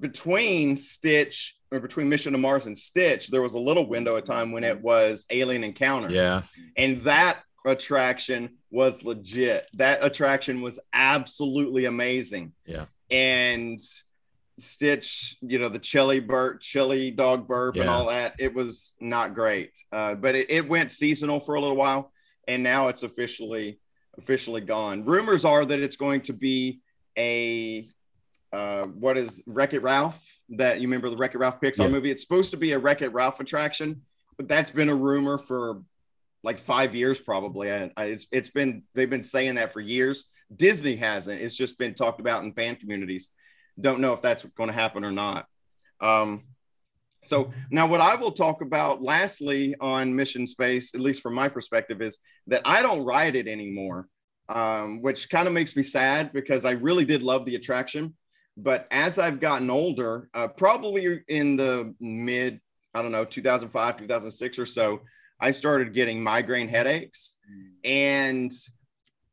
between Stitch or between Mission to Mars and Stitch, there was a little window of time when it was Alien Encounter. yeah. and that attraction was legit. That attraction was absolutely amazing. Yeah. And Stitch, you know, the chili burp, chili dog burp, and all that. It was not great, uh, but it, it went seasonal for a little while, and now it's officially officially gone. Rumors are that it's going to be a uh, what is Wreck It Ralph? That you remember the Wreck It Ralph Pixar Yeah. movie? It's supposed to be a Wreck It Ralph attraction, but that's been a rumor for like five years probably. I, it's it's been they've been saying that for years. Disney hasn't. It's just been talked about in fan communities. Don't know if that's going to happen or not. Um, so now, what I will talk about lastly on Mission Space, at least from my perspective, is that I don't ride it anymore, um, which kind of makes me sad because I really did love the attraction. But as I've gotten older, uh, probably in the mid, I don't know, 2005, 2006 or so, I started getting migraine headaches and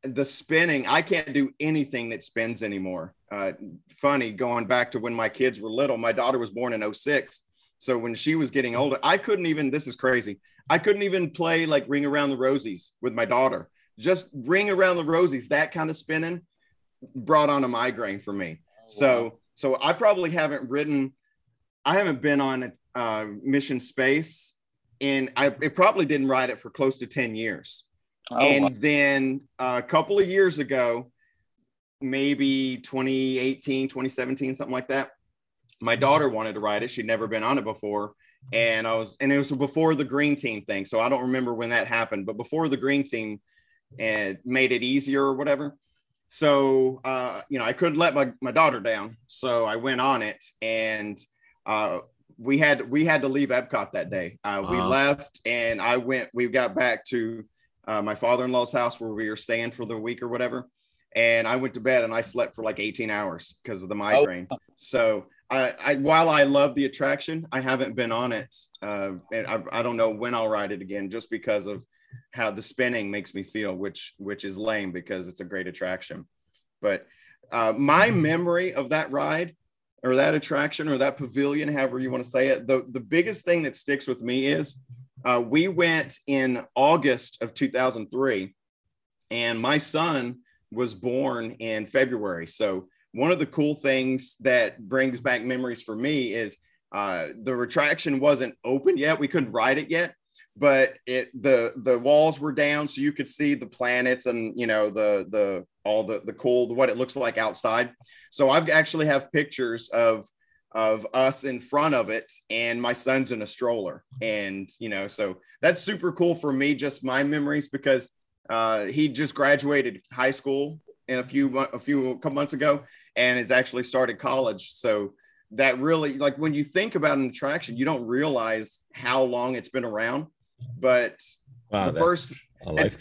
the spinning. I can't do anything that spins anymore. Uh, funny, going back to when my kids were little, my daughter was born in 06. So when she was getting older, I couldn't even, this is crazy. I couldn't even play like Ring Around the Rosies with my daughter. Just Ring Around the Rosies, that kind of spinning brought on a migraine for me. So, so I probably haven't ridden, I haven't been on uh, Mission Space and I it probably didn't ride it for close to 10 years. Oh, and wow. then a couple of years ago, maybe 2018, 2017, something like that, my daughter wanted to ride it. She'd never been on it before. And I was, and it was before the green team thing. So I don't remember when that happened, but before the green team and made it easier or whatever. So, uh, you know, I couldn't let my, my daughter down. So I went on it and, uh, we had, we had to leave Epcot that day. Uh, we left and I went, we got back to, uh, my father-in-law's house where we were staying for the week or whatever. And I went to bed and I slept for like 18 hours because of the migraine. So I, I, while I love the attraction, I haven't been on it. Uh, and I, I don't know when I'll ride it again, just because of how the spinning makes me feel, which, which is lame because it's a great attraction. But uh, my memory of that ride or that attraction or that pavilion, however you want to say it, the, the biggest thing that sticks with me is uh, we went in August of 2003, and my son was born in February. So one of the cool things that brings back memories for me is uh, the retraction wasn't open yet. We couldn't ride it yet, but it the the walls were down, so you could see the planets and you know the the all the the cool what it looks like outside. So I've actually have pictures of of us in front of it and my son's in a stroller. And you know so that's super cool for me just my memories because uh he just graduated high school in a few a few a couple months ago and has actually started college. So that really like when you think about an attraction you don't realize how long it's been around but Wow, The first-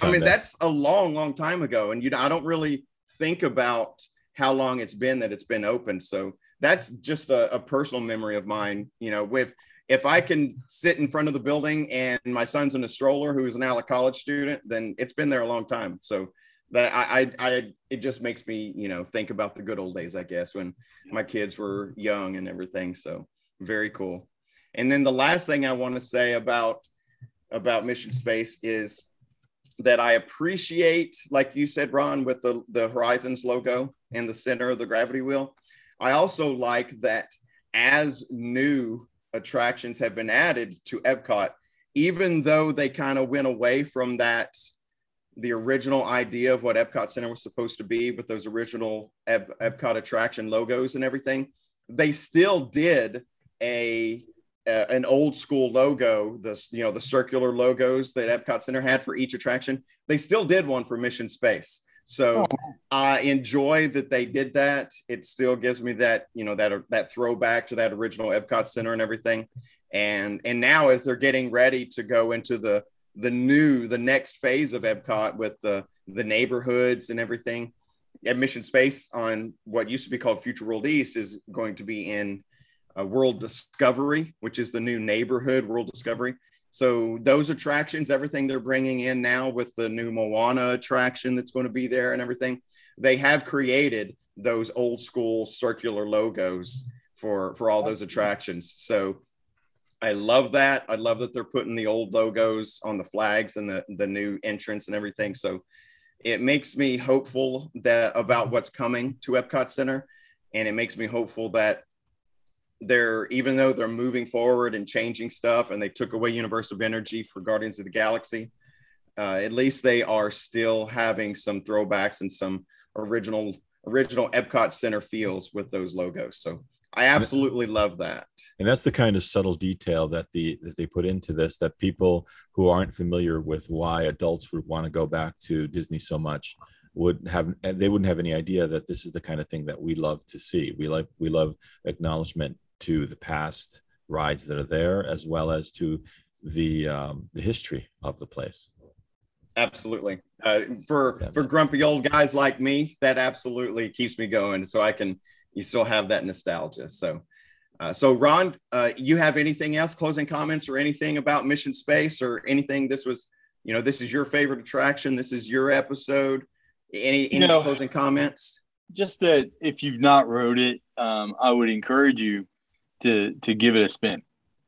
I mean, that's a long, long time ago. And you know, I don't really think about how long it's been that it's been open. So that's just a, a personal memory of mine. You know, with if I can sit in front of the building and my son's in a stroller who's now a college student, then it's been there a long time. So that I, I, I it just makes me, you know, think about the good old days, I guess, when my kids were young and everything. So very cool. And then the last thing I want to say about about Mission Space is that I appreciate, like you said, Ron, with the, the Horizons logo in the center of the gravity wheel. I also like that as new attractions have been added to Epcot, even though they kind of went away from that, the original idea of what Epcot Center was supposed to be with those original Ep- Epcot attraction logos and everything, they still did a uh, an old school logo, the you know the circular logos that Epcot Center had for each attraction. They still did one for Mission Space. So I enjoy that they did that. It still gives me that you know that that throwback to that original Epcot Center and everything. And and now as they're getting ready to go into the the new the next phase of Epcot with the the neighborhoods and everything, at Mission Space on what used to be called Future World East is going to be in uh, World Discovery, which is the new neighborhood World Discovery. So those attractions, everything they're bringing in now with the new Moana attraction that's going to be there and everything, they have created those old school circular logos for for all those attractions. So I love that. I love that they're putting the old logos on the flags and the the new entrance and everything. So it makes me hopeful that about what's coming to Epcot Center, and it makes me hopeful that they're even though they're moving forward and changing stuff and they took away universe of energy for guardians of the galaxy uh, at least they are still having some throwbacks and some original original epcot center feels with those logos. So i absolutely love that. and that's the kind of subtle detail that the that they put into this that people who aren't familiar with why adults would want to go back to disney so much would have and they wouldn't have any idea that this is the kind of thing that we love to see. We like we love acknowledgement to the past rides that are there as well as to the um, the history of the place absolutely uh, for Yeah. for grumpy old guys like me that absolutely keeps me going so i can you still have that nostalgia. So, uh, so Ron, uh, you have anything else, closing comments or anything about Mission Space or anything? This was, you know, this is your favorite attraction. This is your episode. Any any know, closing comments? Just that if you've not rode it, um, I would encourage you to to give it a spin.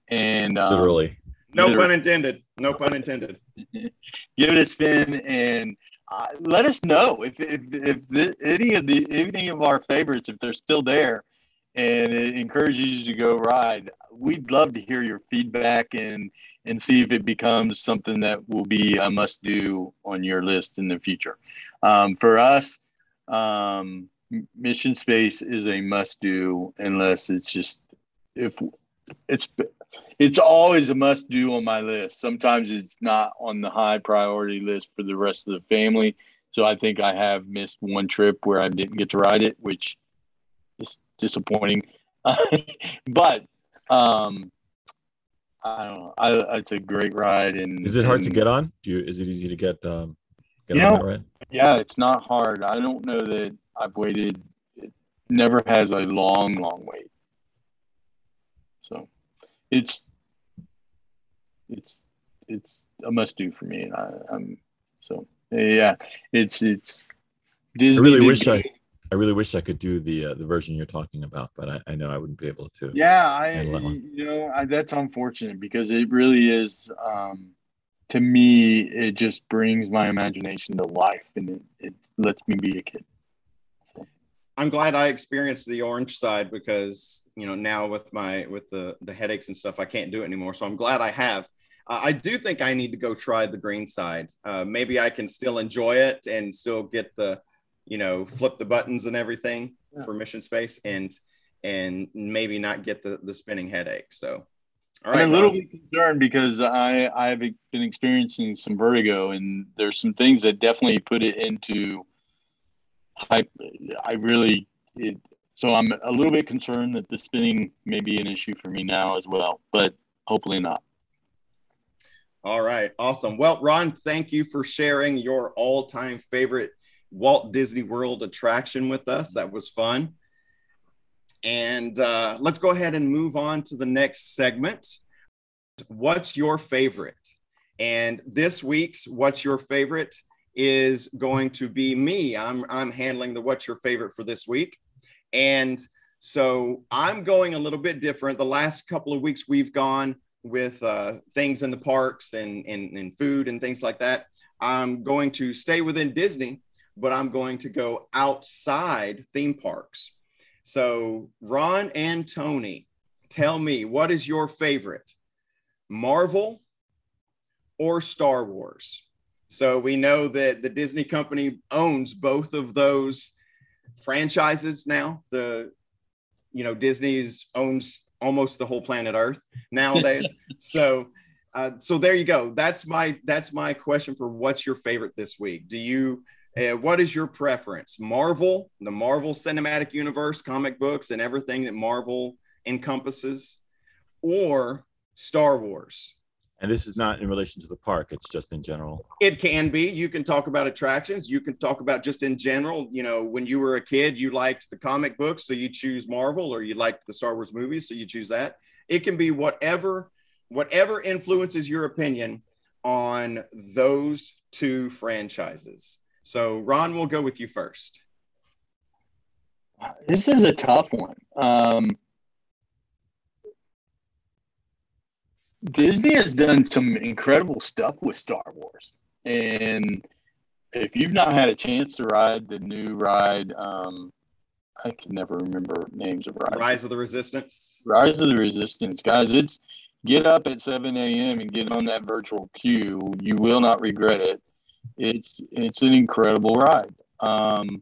And um, literally, no literally. pun intended. No pun intended. give it a spin and uh, let us know if if, if the, any of the any of our favorites if they're still there and it encourages you to go ride we'd love to hear your feedback and and see if it becomes something that will be a must do on your list in the future um, for us um, mission space is a must do unless it's just if it's it's always a must do on my list. Sometimes it's not on the high priority list for the rest of the family. So I think I have missed one trip where I didn't get to ride it, which is disappointing. but um, I don't know. I, it's a great ride, and is it hard and, to get on? Do you? Is it easy to get um, get You on know, that ride? Yeah, it's not hard. I don't know that I've waited. It never has a long, long wait. So it's it's it's a must do for me, and I, I'm so yeah. It's it's Disney. I really wish good. I, I really wish I could do the uh, the version you're talking about, but I, I know I wouldn't be able to. Yeah, I handle that one. you know I, that's unfortunate because it really is. Um, to me, it just brings my imagination to life, and it, it lets me be a kid. I'm glad I experienced the orange side because you know now with my with the the headaches and stuff I can't do it anymore. So I'm glad I have. Uh, I do think I need to go try the green side. Uh, maybe I can still enjoy it and still get the you know flip the buttons and everything Yeah. for Mission Space and and maybe not get the the spinning headache. So all I'm a little Ron. bit concerned because I I've been experiencing some vertigo, and there's some things that definitely put it into hype. I really it, so I'm a little bit concerned that the spinning may be an issue for me now as well, but hopefully not. All right, awesome. Well, Ron, thank you for sharing your all-time favorite Walt Disney World attraction with us. That was fun. And uh, let's go ahead and move on to the next segment. What's your favorite? And this week's What's Your Favorite is going to be me. I'm, I'm handling the What's Your Favorite for this week. And so I'm going a little bit different. The last couple of weeks we've gone with uh, things in the parks and, and, and food and things like that. I'm going to stay within Disney, but I'm going to go outside theme parks. So, Ron and Tony, tell me what is your favorite, Marvel or Star Wars? So, we know that the Disney company owns both of those franchises now. The, you know, Disney's owns almost the whole planet Earth nowadays. so, uh, so there you go. That's my that's my question for what's your favorite this week. Do you uh, what is your preference? Marvel, the Marvel Cinematic Universe, comic books, and everything that Marvel encompasses, or Star Wars? And this is not in relation to the park; it's just in general. It can be. You can talk about attractions. You can talk about just in general. You know, when you were a kid, you liked the comic books, so you choose Marvel, or you liked the Star Wars movies, so you choose that. It can be whatever, whatever influences your opinion on those two franchises. So, Ron, we'll go with you first. This is a tough one. Um, Disney has done some incredible stuff with Star Wars, and if you've not had a chance to ride the new ride, um, I can never remember names of rides. Rise of the Resistance. Rise of the Resistance, guys. It's get up at 7 a.m. and get on that virtual queue. You will not regret it. It's it's an incredible ride. Um,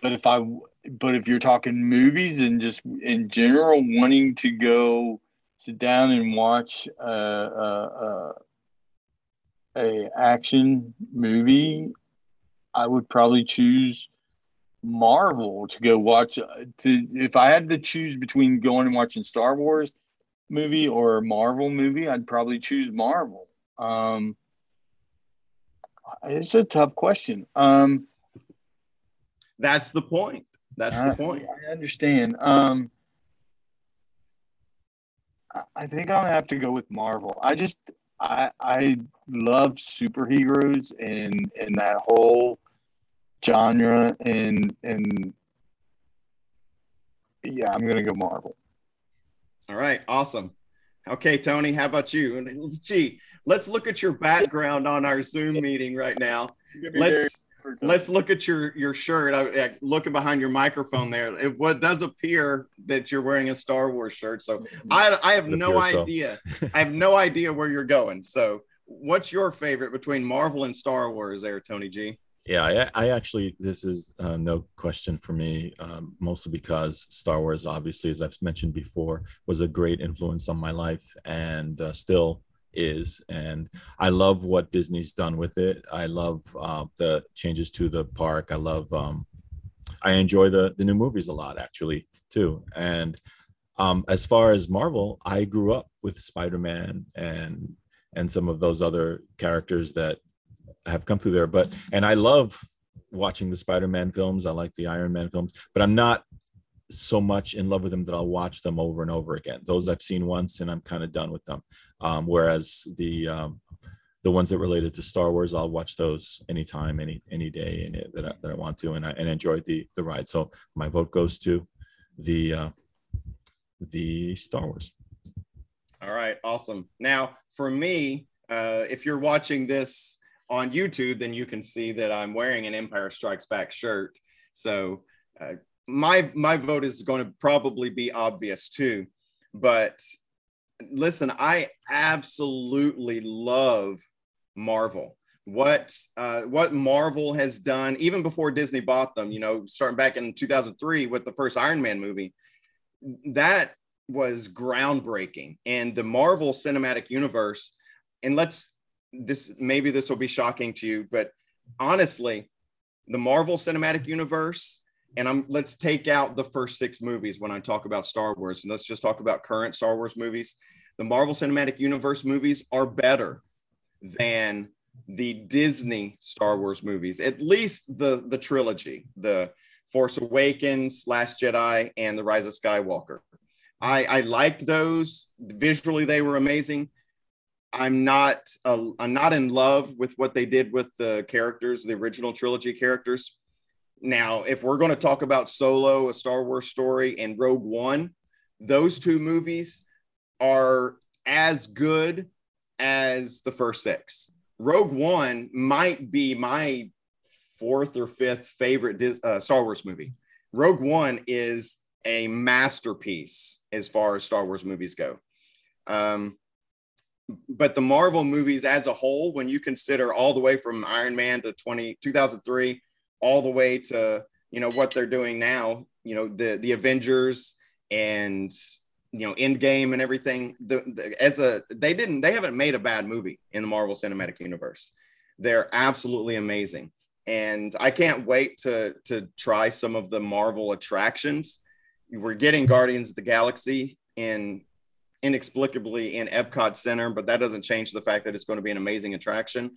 but if I but if you're talking movies and just in general wanting to go sit down and watch uh, uh, a action movie, I would probably choose Marvel to go watch. uh, To if I had to choose between going and watching Star Wars movie or Marvel movie, I'd probably choose Marvel. Um, it's a tough question. Um, That's the point. That's I, the point. I understand. Um, I- I think I'm gonna have to go with Marvel. I just I I love superheroes and and that whole genre and and yeah, I'm gonna go Marvel. All right, awesome. Okay, Tony, how about you? Let's gee, let's look at your background on our Zoom meeting right now. Let's let's look at your your shirt. I, I looking behind your microphone there. It what does appear that you're wearing a Star Wars shirt. So I I have It no appears so. idea. I have no idea where you're going. So what's your favorite between Marvel and Star Wars there, Tony G? Yeah, I, I actually, this is uh, no question for me, um, mostly because Star Wars, obviously, as I've mentioned before, was a great influence on my life and uh, still is. And I love what Disney's done with it. I love uh, the changes to the park. I love, um, I enjoy the, the new movies a lot, actually, too. And um, as far as Marvel, I grew up with Spider Man and and some of those other characters that have come through there. But and I love watching the Spider-Man films. I like the Iron Man films, but I'm not so much in love with them that I'll watch them over and over again. Those I've seen once and I'm kind of done with them. Um, whereas the um, the ones that related to Star Wars, I'll watch those anytime, any any day, that I, that I want to, and I and enjoy the the ride. So my vote goes to the uh, the Star Wars. All right, awesome. Now, for me, uh, if you're watching this on YouTube, then you can see that I'm wearing an Empire Strikes Back shirt. So uh, my my vote is going to probably be obvious too. But listen, I absolutely love Marvel. What uh, what Marvel has done, even before Disney bought them, you know, starting back in 2003 with the first Iron Man movie, that was groundbreaking. And the Marvel Cinematic Universe, and let's this maybe this will be shocking to you, but honestly, the Marvel Cinematic Universe, and I'm let's take out the first six movies when I talk about Star Wars, and let's just talk about current Star Wars movies. The Marvel Cinematic Universe movies are better than the Disney Star Wars movies, at least the the trilogy, the Force Awakens, Last Jedi, and The Rise of Skywalker. I, I liked those visually; they were amazing. I'm not uh, I'm not in love with what they did with the characters, the original trilogy characters. Now, if we're going to talk about Solo, a Star Wars story, and Rogue One, those two movies are as good as the first six. Rogue One might be my fourth or fifth favorite Dis- uh, Star Wars movie. Rogue One is a masterpiece as far as Star Wars movies go. Um, but the Marvel movies as a whole, when you consider all the way from Iron Man to 20, 2003, all the way to, you know, what they're doing now, you know, the, the Avengers and, you know, Endgame and everything, the, the, as a, they didn't, they haven't made a bad movie in the Marvel Cinematic Universe. They're absolutely amazing. And I can't wait to, to try some of the Marvel attractions. We're getting Guardians of the Galaxy in inexplicably in Epcot Center, but that doesn't change the fact that it's going to be an amazing attraction.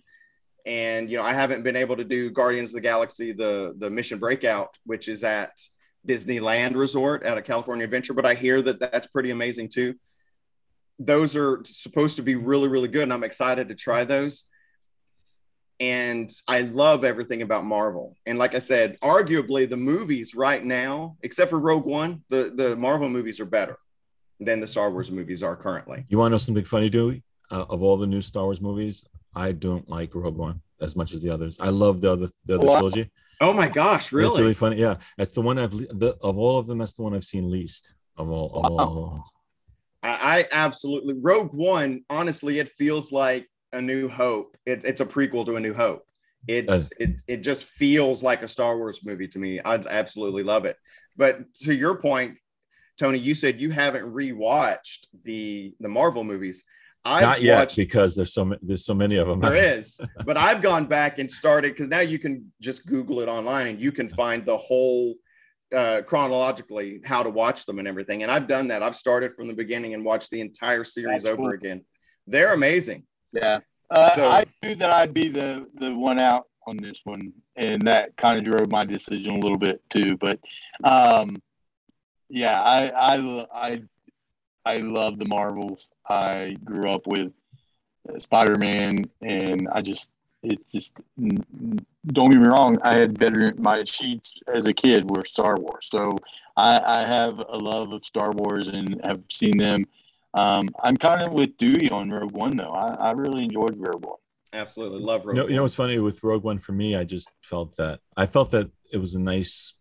And you know, I haven't been able to do Guardians of the Galaxy, the the Mission Breakout, which is at Disneyland Resort at a California Adventure, but I hear that that's pretty amazing too. Those are supposed to be really, really good, and I'm excited to try those. And I love everything about Marvel. And like I said, arguably the movies right now, except for Rogue One, the the Marvel movies are better than the Star Wars movies are currently. You want to know something funny, Dewey? Uh, of all the new Star Wars movies, I don't like Rogue One as much as the others. I love the other the other Wow. trilogy. Oh my gosh, It's really? really funny. Yeah, that's the one I've the, of all of them. That's the one I've seen least of all. Of Wow. all. I, I absolutely Rogue One. Honestly, it feels like a New Hope. It, it's a prequel to a New Hope. It's Uh. it it just feels like a Star Wars movie to me. I absolutely love it. But to your point, Tony, you said you haven't rewatched the the Marvel movies. I've Not yet watched because there's so there's so many of them. there is but i've gone back and started because now you can just google it online and you can find the whole uh, chronologically how to watch them and everything and i've done that i've started from the beginning and watched the entire series That's over cool. again they're amazing Yeah. Uh, So- I knew that I'd be the the one out on this one, and that kind of drove my decision a little bit too. But um, yeah, I I I I love the Marvels. I grew up with Spider Man, and I just it just don't get me wrong. I had better my sheets as a kid were Star Wars, so I, I have a love of Star Wars and have seen them. Um, I'm kind of with Dewey on Rogue One though. I, I really enjoyed Rogue One. Absolutely love Rogue. You know, you know what's funny with Rogue One for me? I just felt that I felt that it was a nice.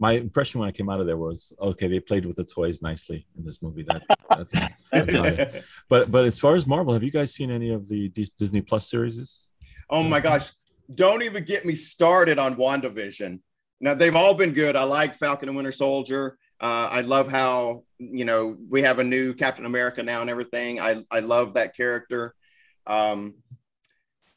My impression when I came out of there was okay. They played with the toys nicely in this movie. That that's, that's about it. But but as far as Marvel, have you guys seen any of the Disney Plus series? Oh my gosh. Don't even get me started on WandaVision. Now, they've all been good. I like Falcon and Winter Soldier. Uh, I love how, you know, we have a new Captain America now and everything. I, I love that character. Um,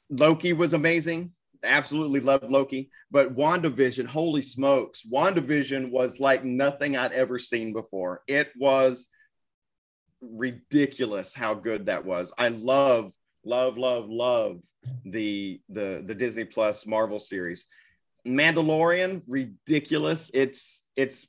Loki was amazing. Absolutely loved Loki. But WandaVision, holy smokes, WandaVision was like nothing I'd ever seen before. It was ridiculous how good that was. I love, love, love, love the the the Disney Plus Marvel series. Mandalorian, ridiculous. It's it's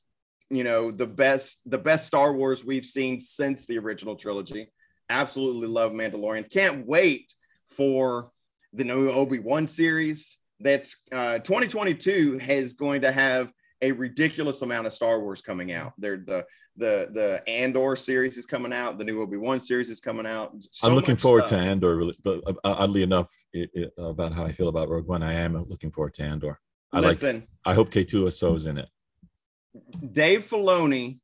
you know the best the best Star Wars we've seen since the original trilogy. Absolutely love Mandalorian. Can't wait for the new Obi Wan series. That's uh, 2022 has going to have a ridiculous amount of Star Wars coming out. They're the the the Andor series is coming out. The new Obi Wan series is coming out. So I'm looking forward stuff. to Andor, really, but uh, oddly enough, it, it, about how I feel about Rogue One, I am looking forward to Andor. I Listen, like. I hope K2SO is in it. Dave Filoni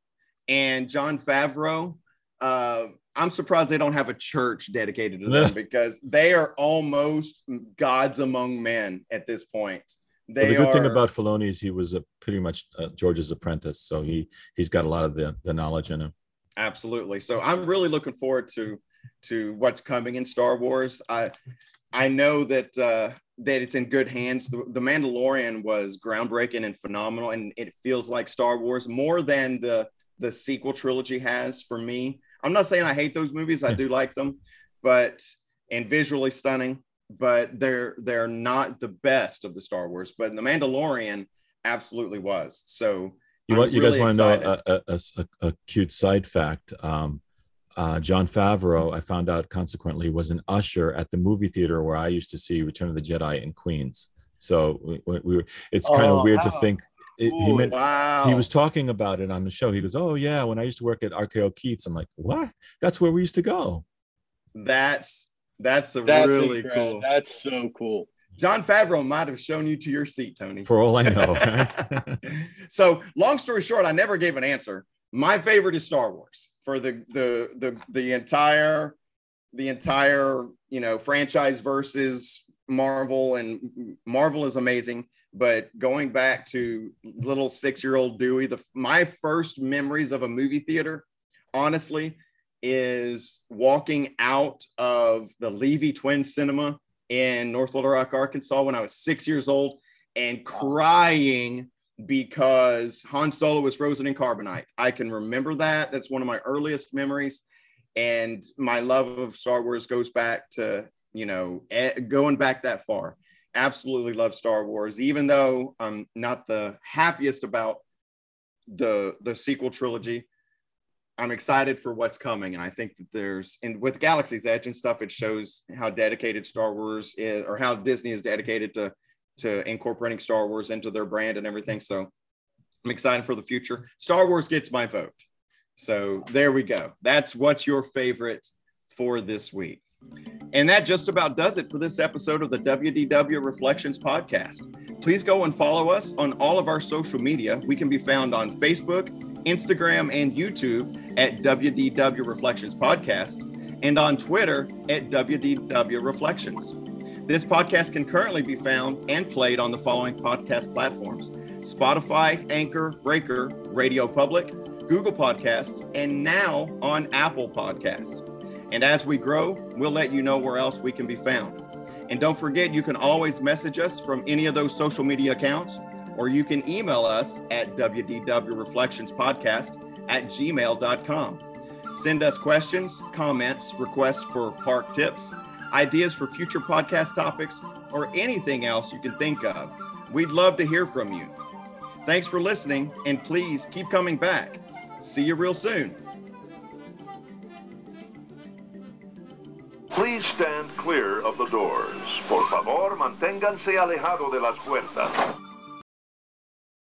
and Jon Favreau. Uh, I'm surprised they don't have a church dedicated to them because they are almost gods among men at this point. Well, the good are, thing about Filoni is he was a, pretty much uh, George's apprentice, so he he's got a lot of the the knowledge in him. Absolutely. So I'm really looking forward to to what's coming in Star Wars. I I know that uh, that it's in good hands. The, the Mandalorian was groundbreaking and phenomenal, and it feels like Star Wars more than the the sequel trilogy has for me. I'm not saying I hate those movies; I do like them, but and visually stunning but they're they're not the best of the Star Wars. But the Mandalorian absolutely was. So you, want, you guys want to know a, a, a, a, cute side fact? Um, uh, Jon Favreau, I found out consequently, was an usher at the movie theater where I used to see Return of the Jedi in Queens. So we, we were, it's kind of oh, weird to think it, Ooh, he meant wow. he was talking about it on the show. He goes, "Oh yeah, when I used to work at RKO Keith's." I'm like, "What? That's where we used to go." That's that's a that's really incredible. cool. That's so cool. Jon Favreau might have shown you to your seat, Tony. For all I know. so, long story short, I never gave an answer. My favorite is Star Wars for the the the the entire the entire you know franchise versus Marvel, and Marvel is amazing. But going back to little six year old Dewey, the my first memories of a movie theater, honestly, is walking out of the Levy Twin Cinema in North Little Rock, Arkansas, when I was six years old, and crying because Han Solo was frozen in carbonite. I can remember that. That's one of my earliest memories. And my love of Star Wars goes back to, you know, eh, going back that far. Absolutely love Star Wars, even though I'm not the happiest about the the sequel trilogy. I'm excited for what's coming, and I think that there's and with Galaxy's Edge and stuff, it shows how dedicated Star Wars is, or how Disney is dedicated to to incorporating Star Wars into their brand and everything. So I'm excited for the future. Star Wars gets my vote. So there we go. That's what's your favorite for this week. And that just about does it for this episode of the WDW Reflections podcast. Please go and follow us on all of our social media. We can be found on Facebook, Instagram, and YouTube at WDW Reflections Podcast, and on Twitter at WDW Reflections. This podcast can currently be found and played on the following podcast platforms Spotify, Anchor, Breaker, Radio Public, Google Podcasts, and now on Apple Podcasts. And as we grow, we'll let you know where else we can be found. And don't forget, you can always message us from any of those social media accounts or you can email us at wdwreflectionspodcast at gmail.com. Send us questions, comments, requests for park tips, ideas for future podcast topics, or anything else you can think of. We'd love to hear from you. Thanks for listening, and please keep coming back. See you real soon. Please stand clear of the doors. Por favor, manténganse alejado de las puertas.